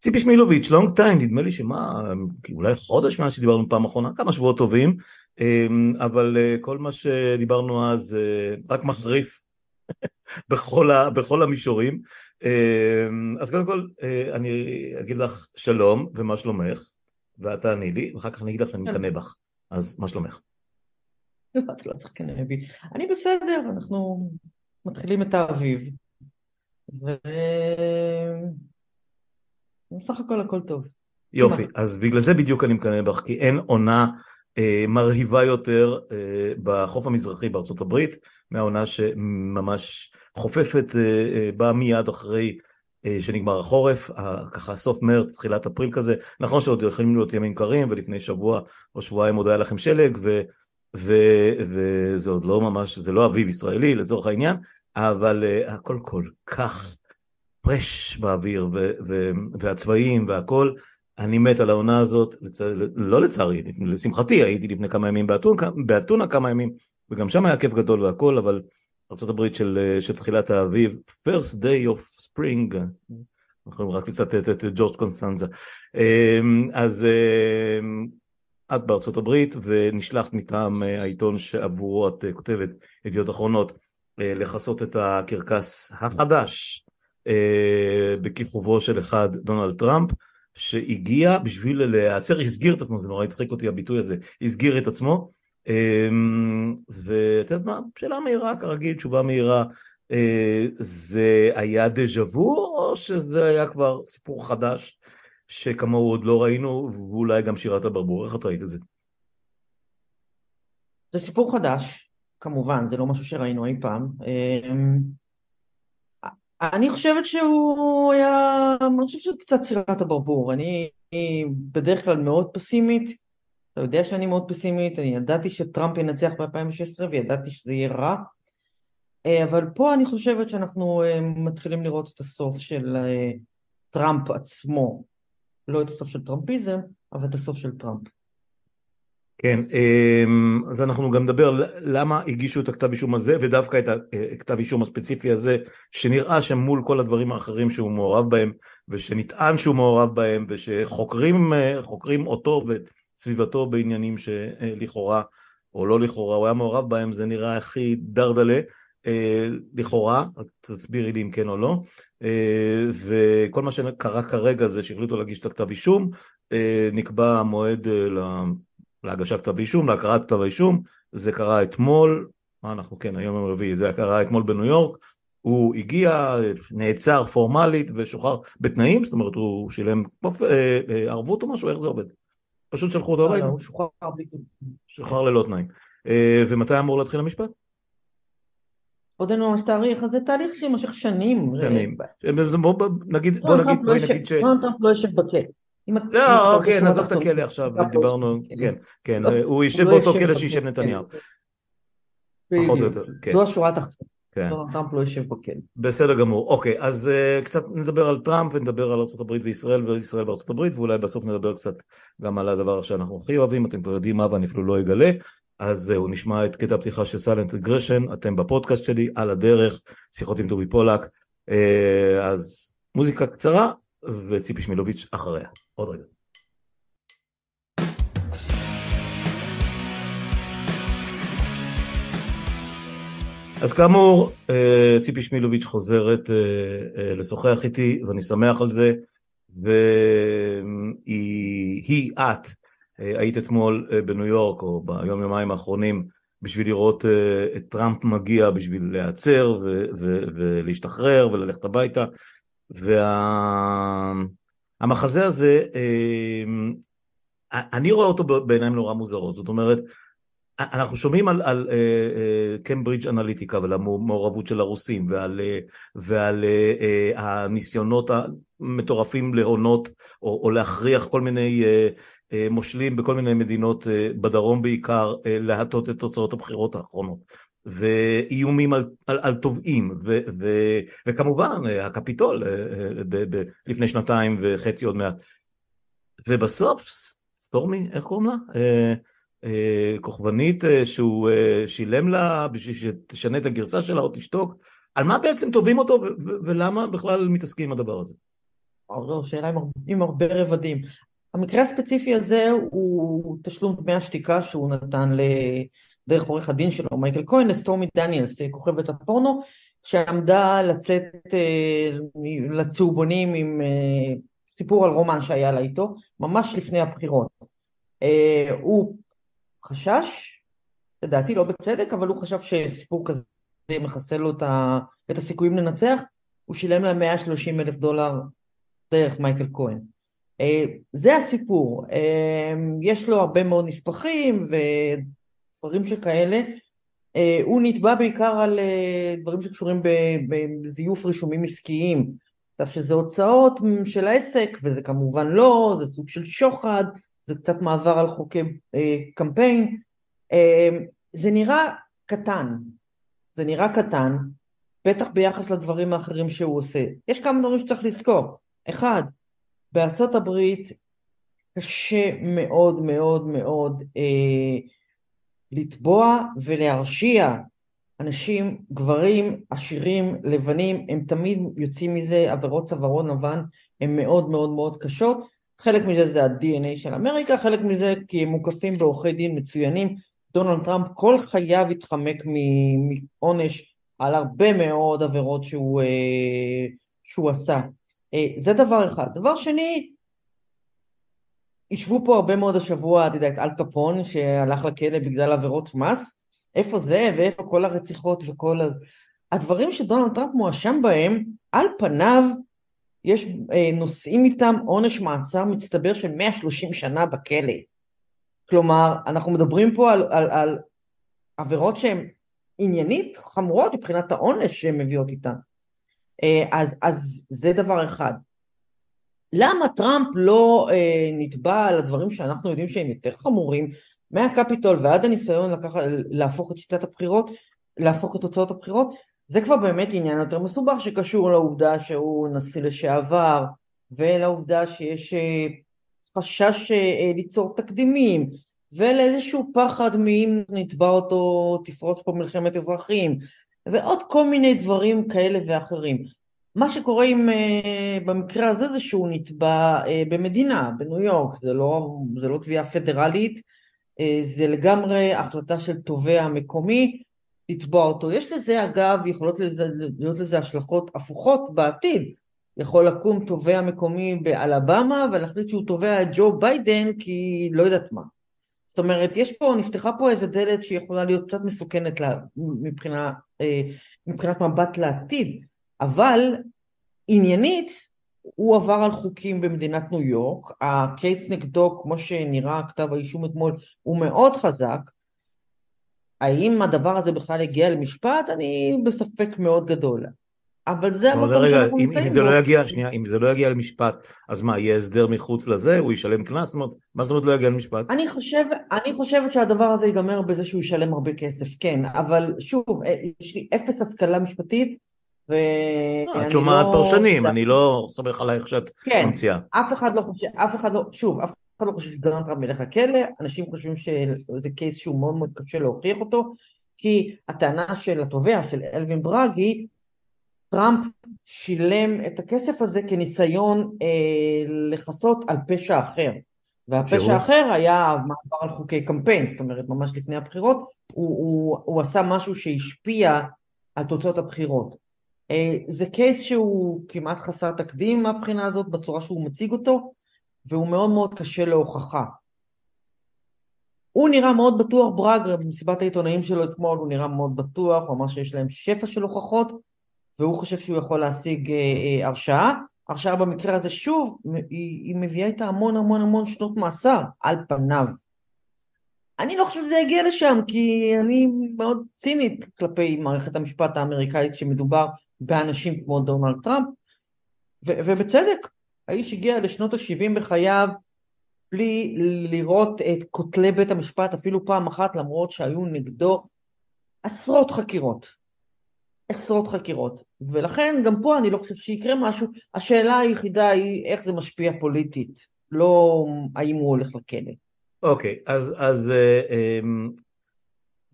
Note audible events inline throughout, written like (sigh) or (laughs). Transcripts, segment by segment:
ציפי שמילוביץ', לונג טיים, נדמה לי שמה, אולי חודש מאז שדיברנו פעם אחרונה, כמה שבועות טובים, אמ, אבל אה, כל מה שדיברנו אז אה, רק מחריף (laughs) בכל, ה, בכל המישורים. אמ, אז קודם כל אה, אני אגיד לך שלום ומה שלומך, ואת תעני לי, ואחר כך אני אגיד לך שאני מקנא בך, אז מה שלומך? אתה לא צריך לקנא בי. אני בסדר, אנחנו מתחילים את האביב. בסך הכל הכל טוב. יופי, אז בגלל זה בדיוק אני מקנא בך, כי אין עונה אה, מרהיבה יותר אה, בחוף המזרחי בארצות הברית, מהעונה שממש חופפת, אה, אה, באה מיד אחרי אה, שנגמר החורף, אה, ככה סוף מרץ, תחילת אפריל כזה, נכון שעוד יכולים להיות ימים קרים, ולפני שבוע או שבועיים עוד היה לכם שלג, ו, ו, וזה עוד לא ממש, זה לא אביב ישראלי לצורך העניין, אבל uh, הכל כל כך פרש באוויר, ו- ו- והצבעים והכל, אני מת על העונה הזאת, לצ... לא לצערי, לשמחתי, הייתי לפני כמה ימים באתונה, באתונה כמה ימים, וגם שם היה כיף גדול והכל, אבל ארה"ב של, של תחילת האביב, first day of spring, אנחנו יכולים רק לצטט את ג'ורג' קונסטנזה. אמ, אז אמ, את בארצות הברית ונשלחת מטעם אה, העיתון שעבורו את אה, כותבת ידיעות אחרונות אה, לכסות את הקרקס החדש בכיכובו של אחד דונלד טראמפ שהגיע בשביל להיעצר, הסגיר את עצמו, זה נורא הצחיק אותי הביטוי הזה, הסגיר את עצמו ואת יודעת מה, שאלה מהירה כרגיל, תשובה מהירה זה היה דז'ה וו או שזה היה כבר סיפור חדש שכמוהו עוד לא ראינו, ואולי גם שירת הברבור, איך את ראית את זה? זה סיפור חדש, כמובן, זה לא משהו שראינו אי פעם. אני חושבת שהוא היה, אני חושבת שזה קצת שירת הברבור. אני בדרך כלל מאוד פסימית, אתה יודע שאני מאוד פסימית, אני ידעתי שטראמפ ינצח ב-2016 וידעתי שזה יהיה רע, אה, אבל פה אני חושבת שאנחנו אה, מתחילים לראות את הסוף של אה, טראמפ עצמו. לא את הסוף של טראמפיזם, אבל את הסוף של טראמפ. כן, אמ, אז אנחנו גם נדבר למה הגישו את הכתב אישום הזה ודווקא את הכתב אישום הספציפי הזה שנראה שמול כל הדברים האחרים שהוא מעורב בהם ושנטען שהוא מעורב בהם ושחוקרים אותו ואת סביבתו בעניינים שלכאורה או לא לכאורה הוא היה מעורב בהם זה נראה הכי דרדלה אה, לכאורה, תסבירי לי אם כן או לא, אה, וכל מה שקרה כרגע זה שהחליטו להגיש את הכתב אישום, אה, נקבע המועד להגשת כתב אישום, להקראת כתב האישום, זה קרה אתמול, מה אנחנו כן, היום יום רביעי, זה קרה אתמול בניו יורק, הוא הגיע, נעצר פורמלית ושוחרר בתנאים, זאת אומרת הוא שילם ערבות או משהו, איך זה עובד? פשוט שלחו אותו לא, הביתה. לא, הוא שוחרר ללא תנאים. ומתי אמור להתחיל המשפט? עוד אין ממש תאריך, אז זה תהליך שיימשך שנים. שנים. בוא נגיד, בוא נגיד, בואי נגיד ש... דונלד טראמפ לא יושב בכלא. לא, אוקיי, נעזוב את הכלא עכשיו, דיברנו, כן, כן, הוא יישב באותו כלא שישב נתניהו. פחות או יותר, כן. זו השורה התחתונה. כן. טראמפ לא יושב בכלא. בסדר גמור, אוקיי, אז uh, קצת נדבר על טראמפ ונדבר על ארה"ב וישראל וישראל בארה"ב ואולי בסוף נדבר קצת גם על הדבר שאנחנו הכי אוהבים, אתם כבר יודעים מה ואני אפילו לא אגלה, אז זהו, נשמע את קטע הפתיחה של Silent Aggression, אתם בפודקאסט שלי, על הדרך, שיחות עם טובי פולק, אה, אז מוזיקה קצרה וציפי שמילוביץ' אחריה. עוד רגע. אז כאמור, אה, ציפי שמילוביץ' חוזרת אה, לשוחח איתי, ואני שמח על זה, והיא, את, אה, היית אתמול אה, בניו יורק או ביום יומיים האחרונים בשביל לראות אה, את טראמפ מגיע בשביל להיעצר ולהשתחרר וללכת הביתה והמחזה וה... הזה אני רואה אותו בעיניים נורא מוזרות. זאת אומרת אנחנו שומעים על, על קיימברידג' uh, אנליטיקה ועל המעורבות של הרוסים ועל, uh, ועל uh, uh, הניסיונות המטורפים להונות או, או להכריח כל מיני uh, אה, מושלים בכל מיני מדינות אה, בדרום בעיקר אה, להטות את תוצאות הבחירות האחרונות ואיומים על, על, על תובעים ו, ו, וכמובן הקפיטול ב, ב, לפני שנתיים וחצי עוד מעט ובסוף סטורמי איך קוראים לה? כוכבנית שהוא שילם לה בשביל שתשנה את הגרסה שלה או תשתוק על מה בעצם תובעים אותו ולמה בכלל מתעסקים עם הדבר הזה? זו שאלה עם, עם הרבה רבדים. המקרה הספציפי הזה הוא תשלום דמי השתיקה שהוא נתן דרך עורך הדין שלו, מייקל כהן, לסטורמי דניאלס, כוכבת הפורנו, שעמדה לצאת אה, לצהובונים עם אה, סיפור על רומן שהיה לה איתו, ממש לפני הבחירות. אה, הוא חשש, לדעתי לא בצדק, אבל הוא חשב שסיפור כזה מחסל לו את הסיכויים לנצח, הוא שילם לה 130 אלף דולר דרך מייקל כהן. זה הסיפור, יש לו הרבה מאוד נספחים ודברים שכאלה, הוא נתבע בעיקר על דברים שקשורים בזיוף רישומים עסקיים, שזה הוצאות של העסק וזה כמובן לא, זה סוג של שוחד, זה קצת מעבר על חוקי קמפיין, זה נראה קטן, זה נראה קטן, בטח ביחס לדברים האחרים שהוא עושה. יש כמה דברים שצריך לזכור. אחד, בארצות הברית קשה מאוד מאוד מאוד אה, לתבוע ולהרשיע אנשים, גברים, עשירים, לבנים, הם תמיד יוצאים מזה, עבירות צווארון לבן הן מאוד מאוד מאוד קשות. חלק מזה זה ה-DNA של אמריקה, חלק מזה כי הם מוקפים בעורכי דין מצוינים. דונלד טראמפ כל חייו התחמק מעונש על הרבה מאוד עבירות שהוא, אה, שהוא עשה. אה, זה דבר אחד. דבר שני, ישבו פה הרבה מאוד השבוע, את יודעת, אל קפון, שהלך לכלא בגלל עבירות מס, איפה זה ואיפה כל הרציחות וכל ה... הדברים שדונלד טראמפ מואשם בהם, על פניו יש אה, נושאים איתם עונש מעצר מצטבר של 130 שנה בכלא. כלומר, אנחנו מדברים פה על, על, על עבירות שהן עניינית חמורות מבחינת העונש שהן מביאות איתן. אה, אז, אז זה דבר אחד. למה טראמפ לא אה, נתבע על הדברים שאנחנו יודעים שהם יותר חמורים, מהקפיטול ועד הניסיון לקח, להפוך את שיטת הבחירות, להפוך את תוצאות הבחירות, זה כבר באמת עניין יותר מסובך שקשור לעובדה שהוא נשיא לשעבר, ולעובדה שיש אה, חשש אה, ליצור תקדימים, ולאיזשהו פחד מאם נתבע אותו תפרוץ פה מלחמת אזרחים, ועוד כל מיני דברים כאלה ואחרים. מה שקורה עם, uh, במקרה הזה זה שהוא נתבע uh, במדינה, בניו יורק, זה לא, זה לא תביעה פדרלית, uh, זה לגמרי החלטה של תובע מקומי לתבוע אותו. יש לזה אגב, יכולות לזה, להיות לזה השלכות הפוכות בעתיד. יכול לקום תובע מקומי באלבמה ולהחליט שהוא תובע את ג'ו ביידן כי לא יודעת מה. זאת אומרת, יש פה, נפתחה פה איזה דלת שיכולה להיות קצת מסוכנת לה, מבחינה, אה, מבחינת מבט לעתיד, אבל עניינית הוא עבר על חוקים במדינת ניו יורק, הקייס נגדו, כמו שנראה כתב האישום אתמול, הוא מאוד חזק. האם הדבר הזה בכלל יגיע למשפט? אני בספק מאוד גדול. אבל זה המקום רגע, שאנחנו אם, נמצאים אם זה לא יגיע, שנייה, אם זה לא יגיע למשפט, אז מה, יהיה הסדר מחוץ לזה? הוא ישלם קנס? מה זאת אומרת לא יגיע למשפט? אני, חושב, אני חושבת שהדבר הזה ייגמר בזה שהוא ישלם הרבה כסף, כן, אבל שוב, אה, יש לי אפס השכלה משפטית, את שומעת לא... פרשנים, אני לא סומך עלייך שאת כן, ממציאה. אף אחד לא חושב, אף אחד לא, שוב, אף אחד לא חושב שדונלד טראמפ ילך לכלא, אנשים חושבים שזה קייס שהוא מאוד מאוד קשה להוכיח אותו, כי הטענה של התובע, של אלווין ברג, היא טראמפ שילם את הכסף הזה כניסיון אה, לכסות על פשע אחר. והפשע האחר היה מעבר על חוקי קמפיין, זאת אומרת ממש לפני הבחירות, הוא, הוא, הוא עשה משהו שהשפיע על תוצאות הבחירות. אה, זה קייס שהוא כמעט חסר תקדים מהבחינה הזאת בצורה שהוא מציג אותו, והוא מאוד מאוד קשה להוכחה. הוא נראה מאוד בטוח, ברג, במסיבת העיתונאים שלו אתמול הוא נראה מאוד בטוח, הוא אמר שיש להם שפע של הוכחות, והוא חושב שהוא יכול להשיג אה, אה, הרשעה. הרשעה במקרה הזה, שוב, היא, היא מביאה איתה המון המון המון שנות מאסר, על פניו. אני לא חושב שזה יגיע לשם, כי אני מאוד צינית כלפי מערכת המשפט האמריקאית כשמדובר באנשים כמו דונלד טראמפ, ו- ובצדק, האיש הגיע לשנות ה-70 בחייו בלי לראות את כותלי בית המשפט אפילו פעם אחת, למרות שהיו נגדו עשרות חקירות. עשרות חקירות, ולכן גם פה אני לא חושב שיקרה משהו, השאלה היחידה היא איך זה משפיע פוליטית, לא האם הוא הולך לכלא. אוקיי, okay, אז, אז אה, אמ,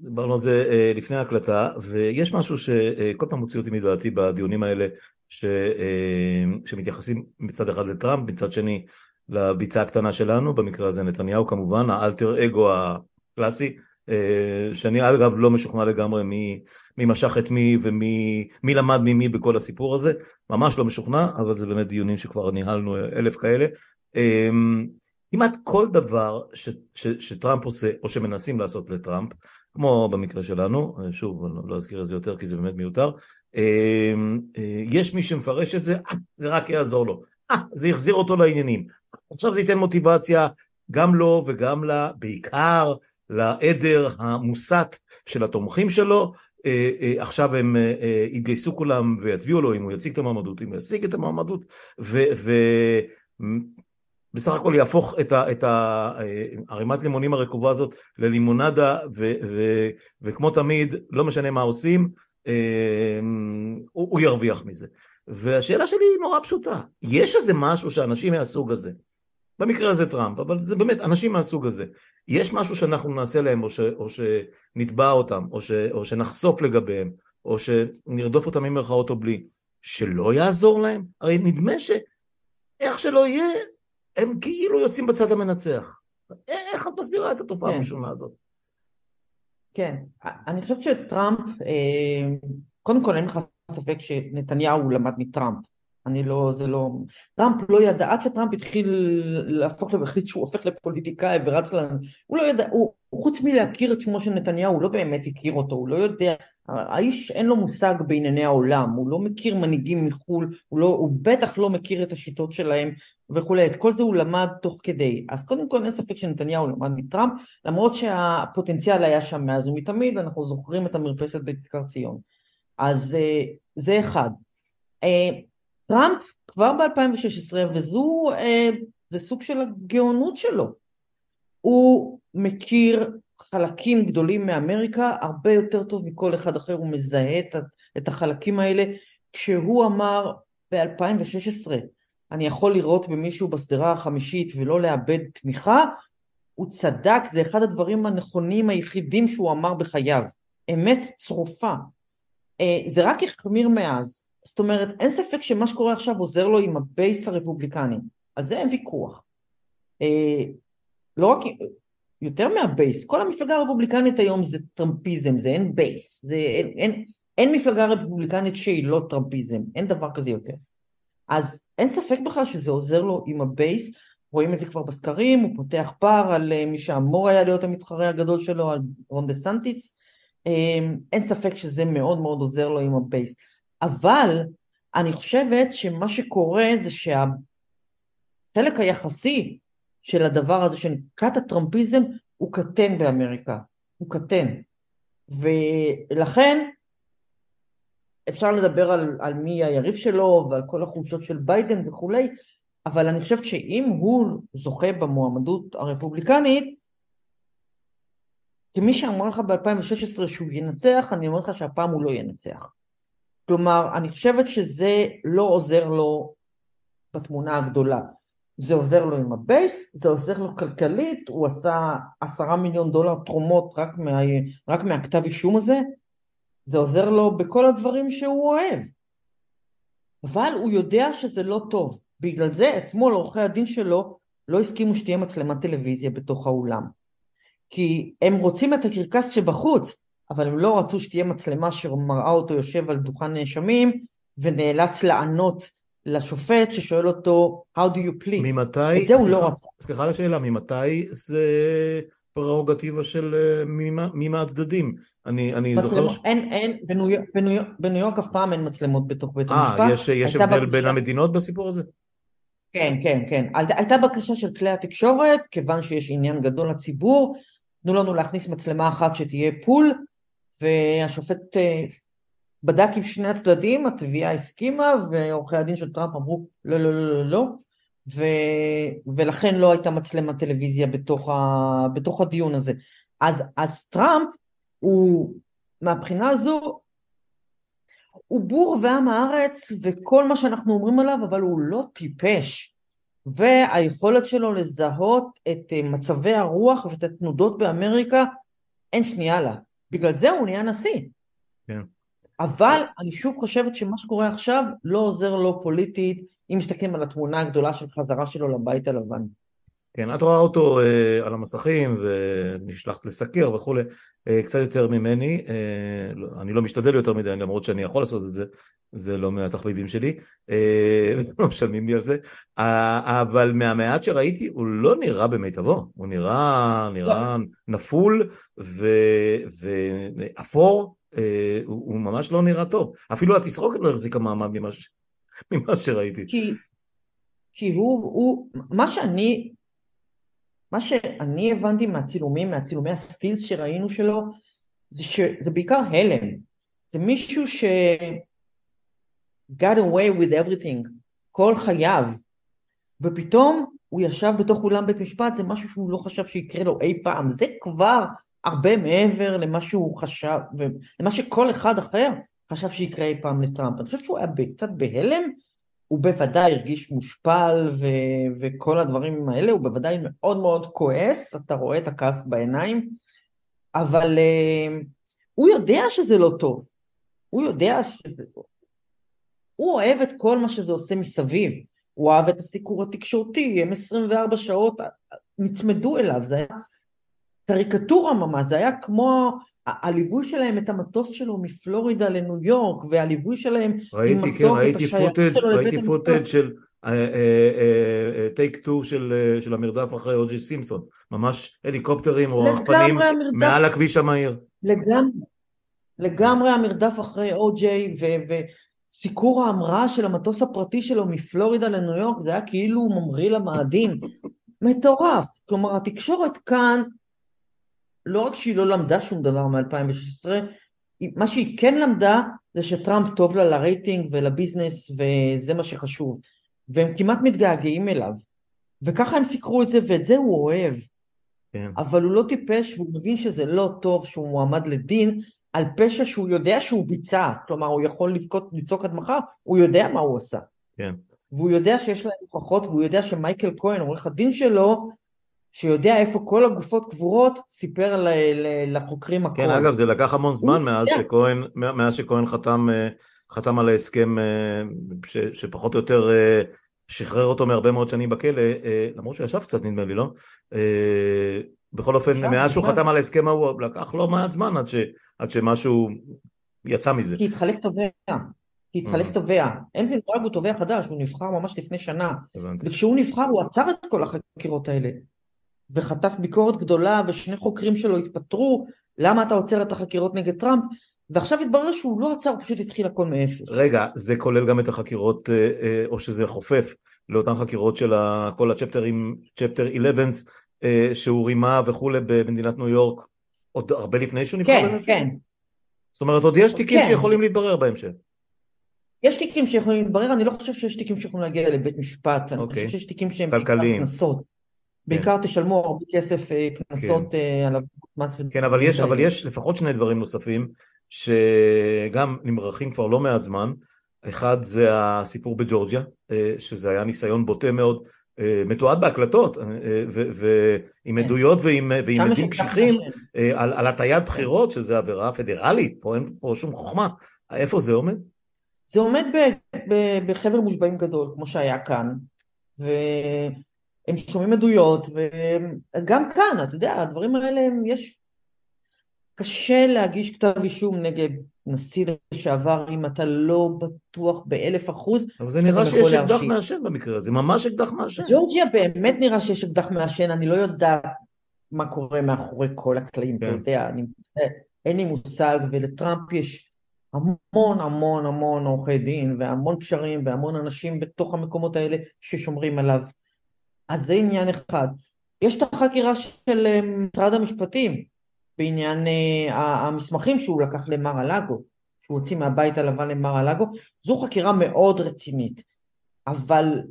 דיברנו על זה אה, לפני ההקלטה, ויש משהו שכל פעם מוציא אותי מדעתי בדיונים האלה, ש, אה, שמתייחסים מצד אחד לטראמפ, מצד שני לביצה הקטנה שלנו, במקרה הזה נתניהו כמובן, האלטר אגו הקלאסי, אה, שאני אגב לא משוכנע לגמרי מי, מי משך את מי ומי מי למד ממי בכל הסיפור הזה, ממש לא משוכנע, אבל זה באמת דיונים שכבר ניהלנו אלף כאלה. כמעט כל דבר ש, ש, שטראמפ עושה או שמנסים לעשות לטראמפ, כמו במקרה שלנו, שוב, אני לא אזכיר את זה יותר כי זה באמת מיותר, אמ, אה, יש מי שמפרש את זה, אה, זה רק יעזור לו, אה, זה יחזיר אותו לעניינים, עכשיו זה ייתן מוטיבציה גם לו וגם לה, בעיקר לעדר המוסת של התומכים שלו, עכשיו הם יתגייסו כולם ויצביעו לו אם הוא יציג את המועמדות, אם הוא ישיג את המועמדות, ובסך הכל יהפוך את הערימת לימונים הרקובה הזאת ללימונדה, ו, ו, וכמו תמיד, לא משנה מה עושים, אמ, הוא, הוא ירוויח מזה. והשאלה שלי היא נורא פשוטה, יש איזה משהו שאנשים מהסוג הזה, במקרה הזה טראמפ, אבל זה באמת אנשים מהסוג הזה, יש משהו שאנחנו נעשה להם או, ש, או שנתבע אותם, או, ש, או שנחשוף לגביהם, או שנרדוף אותם ממרכאות או בלי, שלא יעזור להם? הרי נדמה שאיך שלא יהיה, הם כאילו יוצאים בצד המנצח. איך את מסבירה את התופעה כן. הראשונה הזאת? כן, אני חושבת שטראמפ, אה, קודם כל אין לך ספק שנתניהו למד מטראמפ. אני לא, זה לא... טראמפ לא ידע, עד שטראמפ התחיל להפוך, החליט שהוא הופך לפוליטיקאי ורץ ל... הוא לא ידע, הוא, חוץ מלהכיר את שמו של נתניהו, הוא לא באמת הכיר אותו, הוא לא יודע, האיש אין לו מושג בענייני העולם, הוא לא מכיר מנהיגים מחו"ל, הוא, לא, הוא בטח לא מכיר את השיטות שלהם וכולי, את כל זה הוא למד תוך כדי. אז קודם כל אין ספק שנתניהו למד מטראמפ, למרות שהפוטנציאל היה שם מאז ומתמיד, אנחנו זוכרים את המרפסת בכיכר ציון. אז אה, זה אחד. אה, טראמפ כבר ב-2016, וזו אה, זה סוג של הגאונות שלו. הוא מכיר חלקים גדולים מאמריקה הרבה יותר טוב מכל אחד אחר, הוא מזהה את, את החלקים האלה. כשהוא אמר ב-2016, אני יכול לראות במישהו בשדרה החמישית ולא לאבד תמיכה, הוא צדק, זה אחד הדברים הנכונים היחידים שהוא אמר בחייו. אמת צרופה. אה, זה רק החמיר מאז. זאת אומרת, אין ספק שמה שקורה עכשיו עוזר לו עם הבייס הרפובליקני. על זה אין ויכוח. אה, לא רק, יותר מה base, כל המפלגה הרפובליקנית היום זה טראמפיזם, זה אין base, זה אין, אין, אין מפלגה רפובליקנית שהיא לא טראמפיזם, אין דבר כזה יותר. אז אין ספק בכלל שזה עוזר לו עם ה base, רואים את זה כבר בסקרים, הוא פותח פער על אה, מי שאמור היה להיות המתחרה הגדול שלו, על רון דה סנטיס, אה, אין ספק שזה מאוד מאוד עוזר לו עם ה base. אבל אני חושבת שמה שקורה זה שהחלק היחסי של הדבר הזה שנקרא הטראמפיזם הוא קטן באמריקה, הוא קטן. ולכן אפשר לדבר על, על מי היריב שלו ועל כל החולשות של ביידן וכולי, אבל אני חושבת שאם הוא זוכה במועמדות הרפובליקנית, כמי שאמר לך ב-2016 שהוא ינצח, אני אומר לך שהפעם הוא לא ינצח. כלומר, אני חושבת שזה לא עוזר לו בתמונה הגדולה. זה עוזר לו עם ה base, זה עוזר לו כלכלית, הוא עשה עשרה מיליון דולר תרומות רק, מה, רק מהכתב אישום הזה, זה עוזר לו בכל הדברים שהוא אוהב. אבל הוא יודע שזה לא טוב. בגלל זה אתמול עורכי הדין שלו לא הסכימו שתהיה מצלמת טלוויזיה בתוך האולם. כי הם רוצים את הקרקס שבחוץ, אבל הם לא רצו שתהיה מצלמה שמראה אותו יושב על דוכן נאשמים ונאלץ לענות לשופט ששואל אותו How do you plead? ממתי, את זה הוא לא רצה. סליחה על השאלה, ממתי זה פררוגטיבה של מי מהצדדים? אני, אני זוכר... ש... אין, אין, בניו, בניו, בניו יורק אף פעם אין מצלמות בתוך בית 아, המשפט. אה, יש, יש הבדל בקשה... בין המדינות בסיפור הזה? כן, כן, כן. הייתה בקשה של כלי התקשורת, כיוון שיש עניין גדול לציבור, תנו לנו להכניס מצלמה אחת שתהיה פול, והשופט אה, בדק עם שני הצדדים, התביעה הסכימה, ועורכי הדין של טראמפ אמרו לא, לא, לא, לא, לא, ו... ולכן לא הייתה מצלמת טלוויזיה בתוך, ה... בתוך הדיון הזה. אז, אז טראמפ הוא, מהבחינה הזו, הוא בור ועם הארץ וכל מה שאנחנו אומרים עליו, אבל הוא לא טיפש. והיכולת שלו לזהות את אה, מצבי הרוח ואת התנודות באמריקה, אין שנייה לה. בגלל זה הוא נהיה נשיא. כן. אבל אני שוב חושבת שמה שקורה עכשיו לא עוזר לו פוליטית, אם מסתכלים על התמונה הגדולה של חזרה שלו לבית הלבן. כן, את רואה אותו uh, על המסכים ונשלחת לסקר וכולי, uh, קצת יותר ממני, uh, אני לא משתדל יותר מדי למרות שאני יכול לעשות את זה, זה לא מהתחביבים שלי, (laughs) uh, לא משלמים לי על זה, uh, אבל מהמעט שראיתי הוא לא נראה במיטבו, הוא נראה, נראה לא. נפול ואפור, uh, הוא, הוא ממש לא נראה טוב, אפילו התסרוקת לא החזיקה מעמד ממה, (laughs) ממה שראיתי. כי, כי הוא, הוא, מה שאני מה שאני הבנתי מהצילומים, מהצילומי הסטילס שראינו שלו, זה שזה בעיקר הלם. זה מישהו ש... got away with everything, כל חייו, ופתאום הוא ישב בתוך אולם בית משפט, זה משהו שהוא לא חשב שיקרה לו אי פעם. זה כבר הרבה מעבר למה שהוא חשב, ולמה שכל אחד אחר חשב שיקרה אי פעם לטראמפ. אני חושבת שהוא היה קצת בהלם, הוא בוודאי הרגיש מושפל ו- וכל הדברים האלה, הוא בוודאי מאוד מאוד כועס, אתה רואה את הכעס בעיניים, אבל uh, הוא יודע שזה לא טוב, הוא יודע שזה... הוא אוהב את כל מה שזה עושה מסביב, הוא אהב את הסיקור התקשורתי, הם 24 שעות נצמדו אליו, זה היה קריקטורה ממש, זה היה כמו הליווי שלהם את המטוס שלו מפלורידה לניו יורק, והליווי שלהם ראיתי, עם מסורת כן, שלו לבית ראיתי footage של take two של, של המרדף אחרי או ג'יי סימפסון, ממש הליקופטרים או רחפנים מעל הכביש המהיר. לגמרי, לגמרי המרדף אחרי או ג'יי וסיקור ההמראה של המטוס הפרטי שלו מפלורידה לניו יורק, זה היה כאילו ממריא למאדים. מטורף. כלומר, התקשורת כאן לא רק שהיא לא למדה שום דבר מ-2016, מה שהיא כן למדה זה שטראמפ טוב לה לרייטינג ולביזנס וזה מה שחשוב. והם כמעט מתגעגעים אליו. וככה הם סיקרו את זה ואת זה הוא אוהב. כן. אבל הוא לא טיפש והוא מבין שזה לא טוב שהוא מועמד לדין על פשע שהוא יודע שהוא ביצע. כלומר הוא יכול לבכות, לצעוק עד מחר, הוא יודע מה הוא עשה. כן. והוא יודע שיש להם הוכחות והוא יודע שמייקל כהן, עורך הדין שלו, שיודע איפה כל הגופות קבורות, סיפר ל, ל, לחוקרים הכל. כן, אגב, זה לקח המון זמן מאז שכהן, מאז שכהן חתם, אה, חתם על ההסכם אה, ש, שפחות או יותר אה, שחרר אותו מהרבה מאוד שנים בכלא, למרות שהוא ישב קצת נדמה לי, לא? בכל אופן, מאז שהוא חתם על ההסכם ההוא, לקח לא מעט זמן עד, ש, עד שמשהו יצא מזה. כי התחלף תובע. כי התחלף תובע. אנזין ברג הוא תובע חדש, הוא נבחר ממש לפני שנה. וכשהוא נבחר הוא עצר את כל החקירות האלה. וחטף ביקורת גדולה ושני חוקרים שלו התפטרו, למה אתה עוצר את החקירות נגד טראמפ? ועכשיו התברר שהוא לא עצר, הוא פשוט התחיל הכל מאפס. רגע, זה כולל גם את החקירות, אה, אה, או שזה חופף לאותן חקירות של כל הצ'פטרים, צ'פטר 11 אה, שהוא רימה וכולי במדינת ניו יורק, עוד הרבה לפני שהוא נבחר כן, לנשיא? כן, כן. זאת אומרת, עוד יש תיקים כן. שיכולים להתברר בהמשך. יש תיקים שיכולים להתברר, אני לא חושב שיש תיקים שיכולים להגיע לבית משפט, אני אוקיי. חושב שיש תיקים שהם כלכליים. קנסות. בעיקר תשלמו הרבה כסף אה, קנסות כן. אה, על מס כן, אבל יש, אבל יש לפחות שני דברים נוספים שגם נמרחים כבר לא מעט זמן. אחד זה הסיפור בג'ורג'יה, אה, שזה היה ניסיון בוטה מאוד, מתועד בהקלטות, ועם כן. עדויות ועם, עדים קשיחים על, על הטיית בחירות, שזה עבירה פדרלית, פה אין פה שום חוכמה. איפה זה עומד? זה עומד בחבר מושבעים גדול, כמו שהיה כאן, ו... הם שומעים עדויות, וגם כאן, אתה יודע, הדברים האלה, הם, יש... קשה להגיש כתב אישום נגד נשיא לשעבר אם אתה לא בטוח באלף אחוז. אבל זה נראה שיש אקדח מעשן במקרה הזה, ממש אקדח מעשן. ג'ורג'יה באמת נראה שיש אקדח מעשן, אני לא יודעת מה קורה מאחורי כל הקלעים, כן. אתה יודע, אני, אין לי מושג, ולטראמפ יש המון המון המון עורכי דין, והמון קשרים, והמון אנשים בתוך המקומות האלה ששומרים עליו. אז זה עניין אחד. יש את החקירה של אה, משרד המשפטים בעניין uh, המסמכים שהוא לקח למר הלאגו, שהוא הוציא מהבית הלבן למר הלאגו, זו חקירה מאוד רצינית, אבל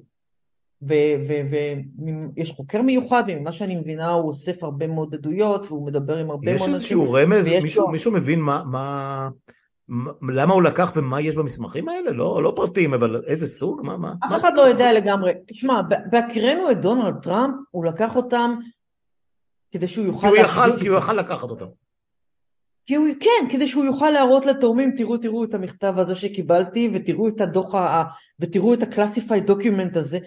ויש חוקר מיוחד, וממה שאני מבינה הוא אוסף הרבה מאוד עדויות, והוא מדבר עם הרבה מאוד אנשים. יש איזשהו רמז, מישהו, מישהו מבין מה, מה, למה הוא לקח ומה יש במסמכים האלה? לא, לא פרטים, אבל איזה סוג? מה, מה? אף אחד לא יודע לגמרי. תשמע, בהכירנו את דונלד טראמפ, הוא לקח אותם כדי שהוא יוכל... כי הוא יכל, כי הוא יכל לקחת אותם. כי הוא, כן, כדי שהוא יוכל להראות לתורמים, תראו, תראו את המכתב הזה שקיבלתי, ותראו את הדוח, ה, ותראו את ה-classified document הזה.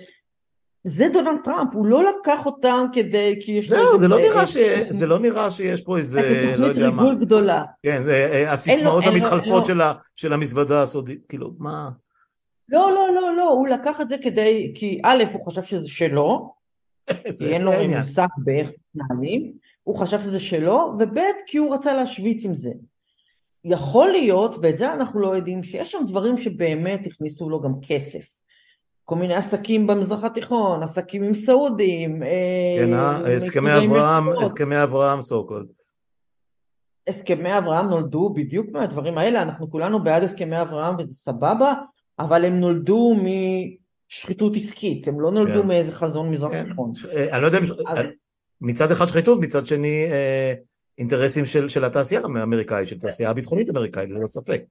זה דונלד טראמפ, הוא לא לקח אותם כדי, כי יש זהו, זה לא נראה ש... זה לא נראה שיש פה איזה, לא יודע מה. איזה תוכנית ריגול גדולה. כן, זה הסיסמאות המתחלפות של המזוודה הסודית, כאילו, מה... לא, לא, לא, לא, הוא לקח את זה כדי, כי א', הוא חשב שזה שלו, (laughs) כי אין לו מושג באיך מתנהלים, הוא חשב שזה שלו, וב' כי הוא רצה להשוויץ עם זה. יכול להיות, ואת זה אנחנו לא יודעים, שיש שם דברים שבאמת הכניסו לו גם כסף. כל מיני עסקים במזרח התיכון, עסקים עם סעודים. אה, כן, אה, הסכמי אברהם, הסכמי אברהם סוקולד. הסכמי אברהם נולדו בדיוק מהדברים האלה, אנחנו כולנו בעד הסכמי אברהם וזה סבבה, אבל הם נולדו משחיתות עסקית, הם לא נולדו כן. מאיזה חזון מזרח כן. תיכון. אה, אני לא יודע. אז... מצד אחד שחיתות, מצד שני אה, אינטרסים של, של התעשייה האמריקאית, של התעשייה הביטחונית האמריקאית, ללא ספק.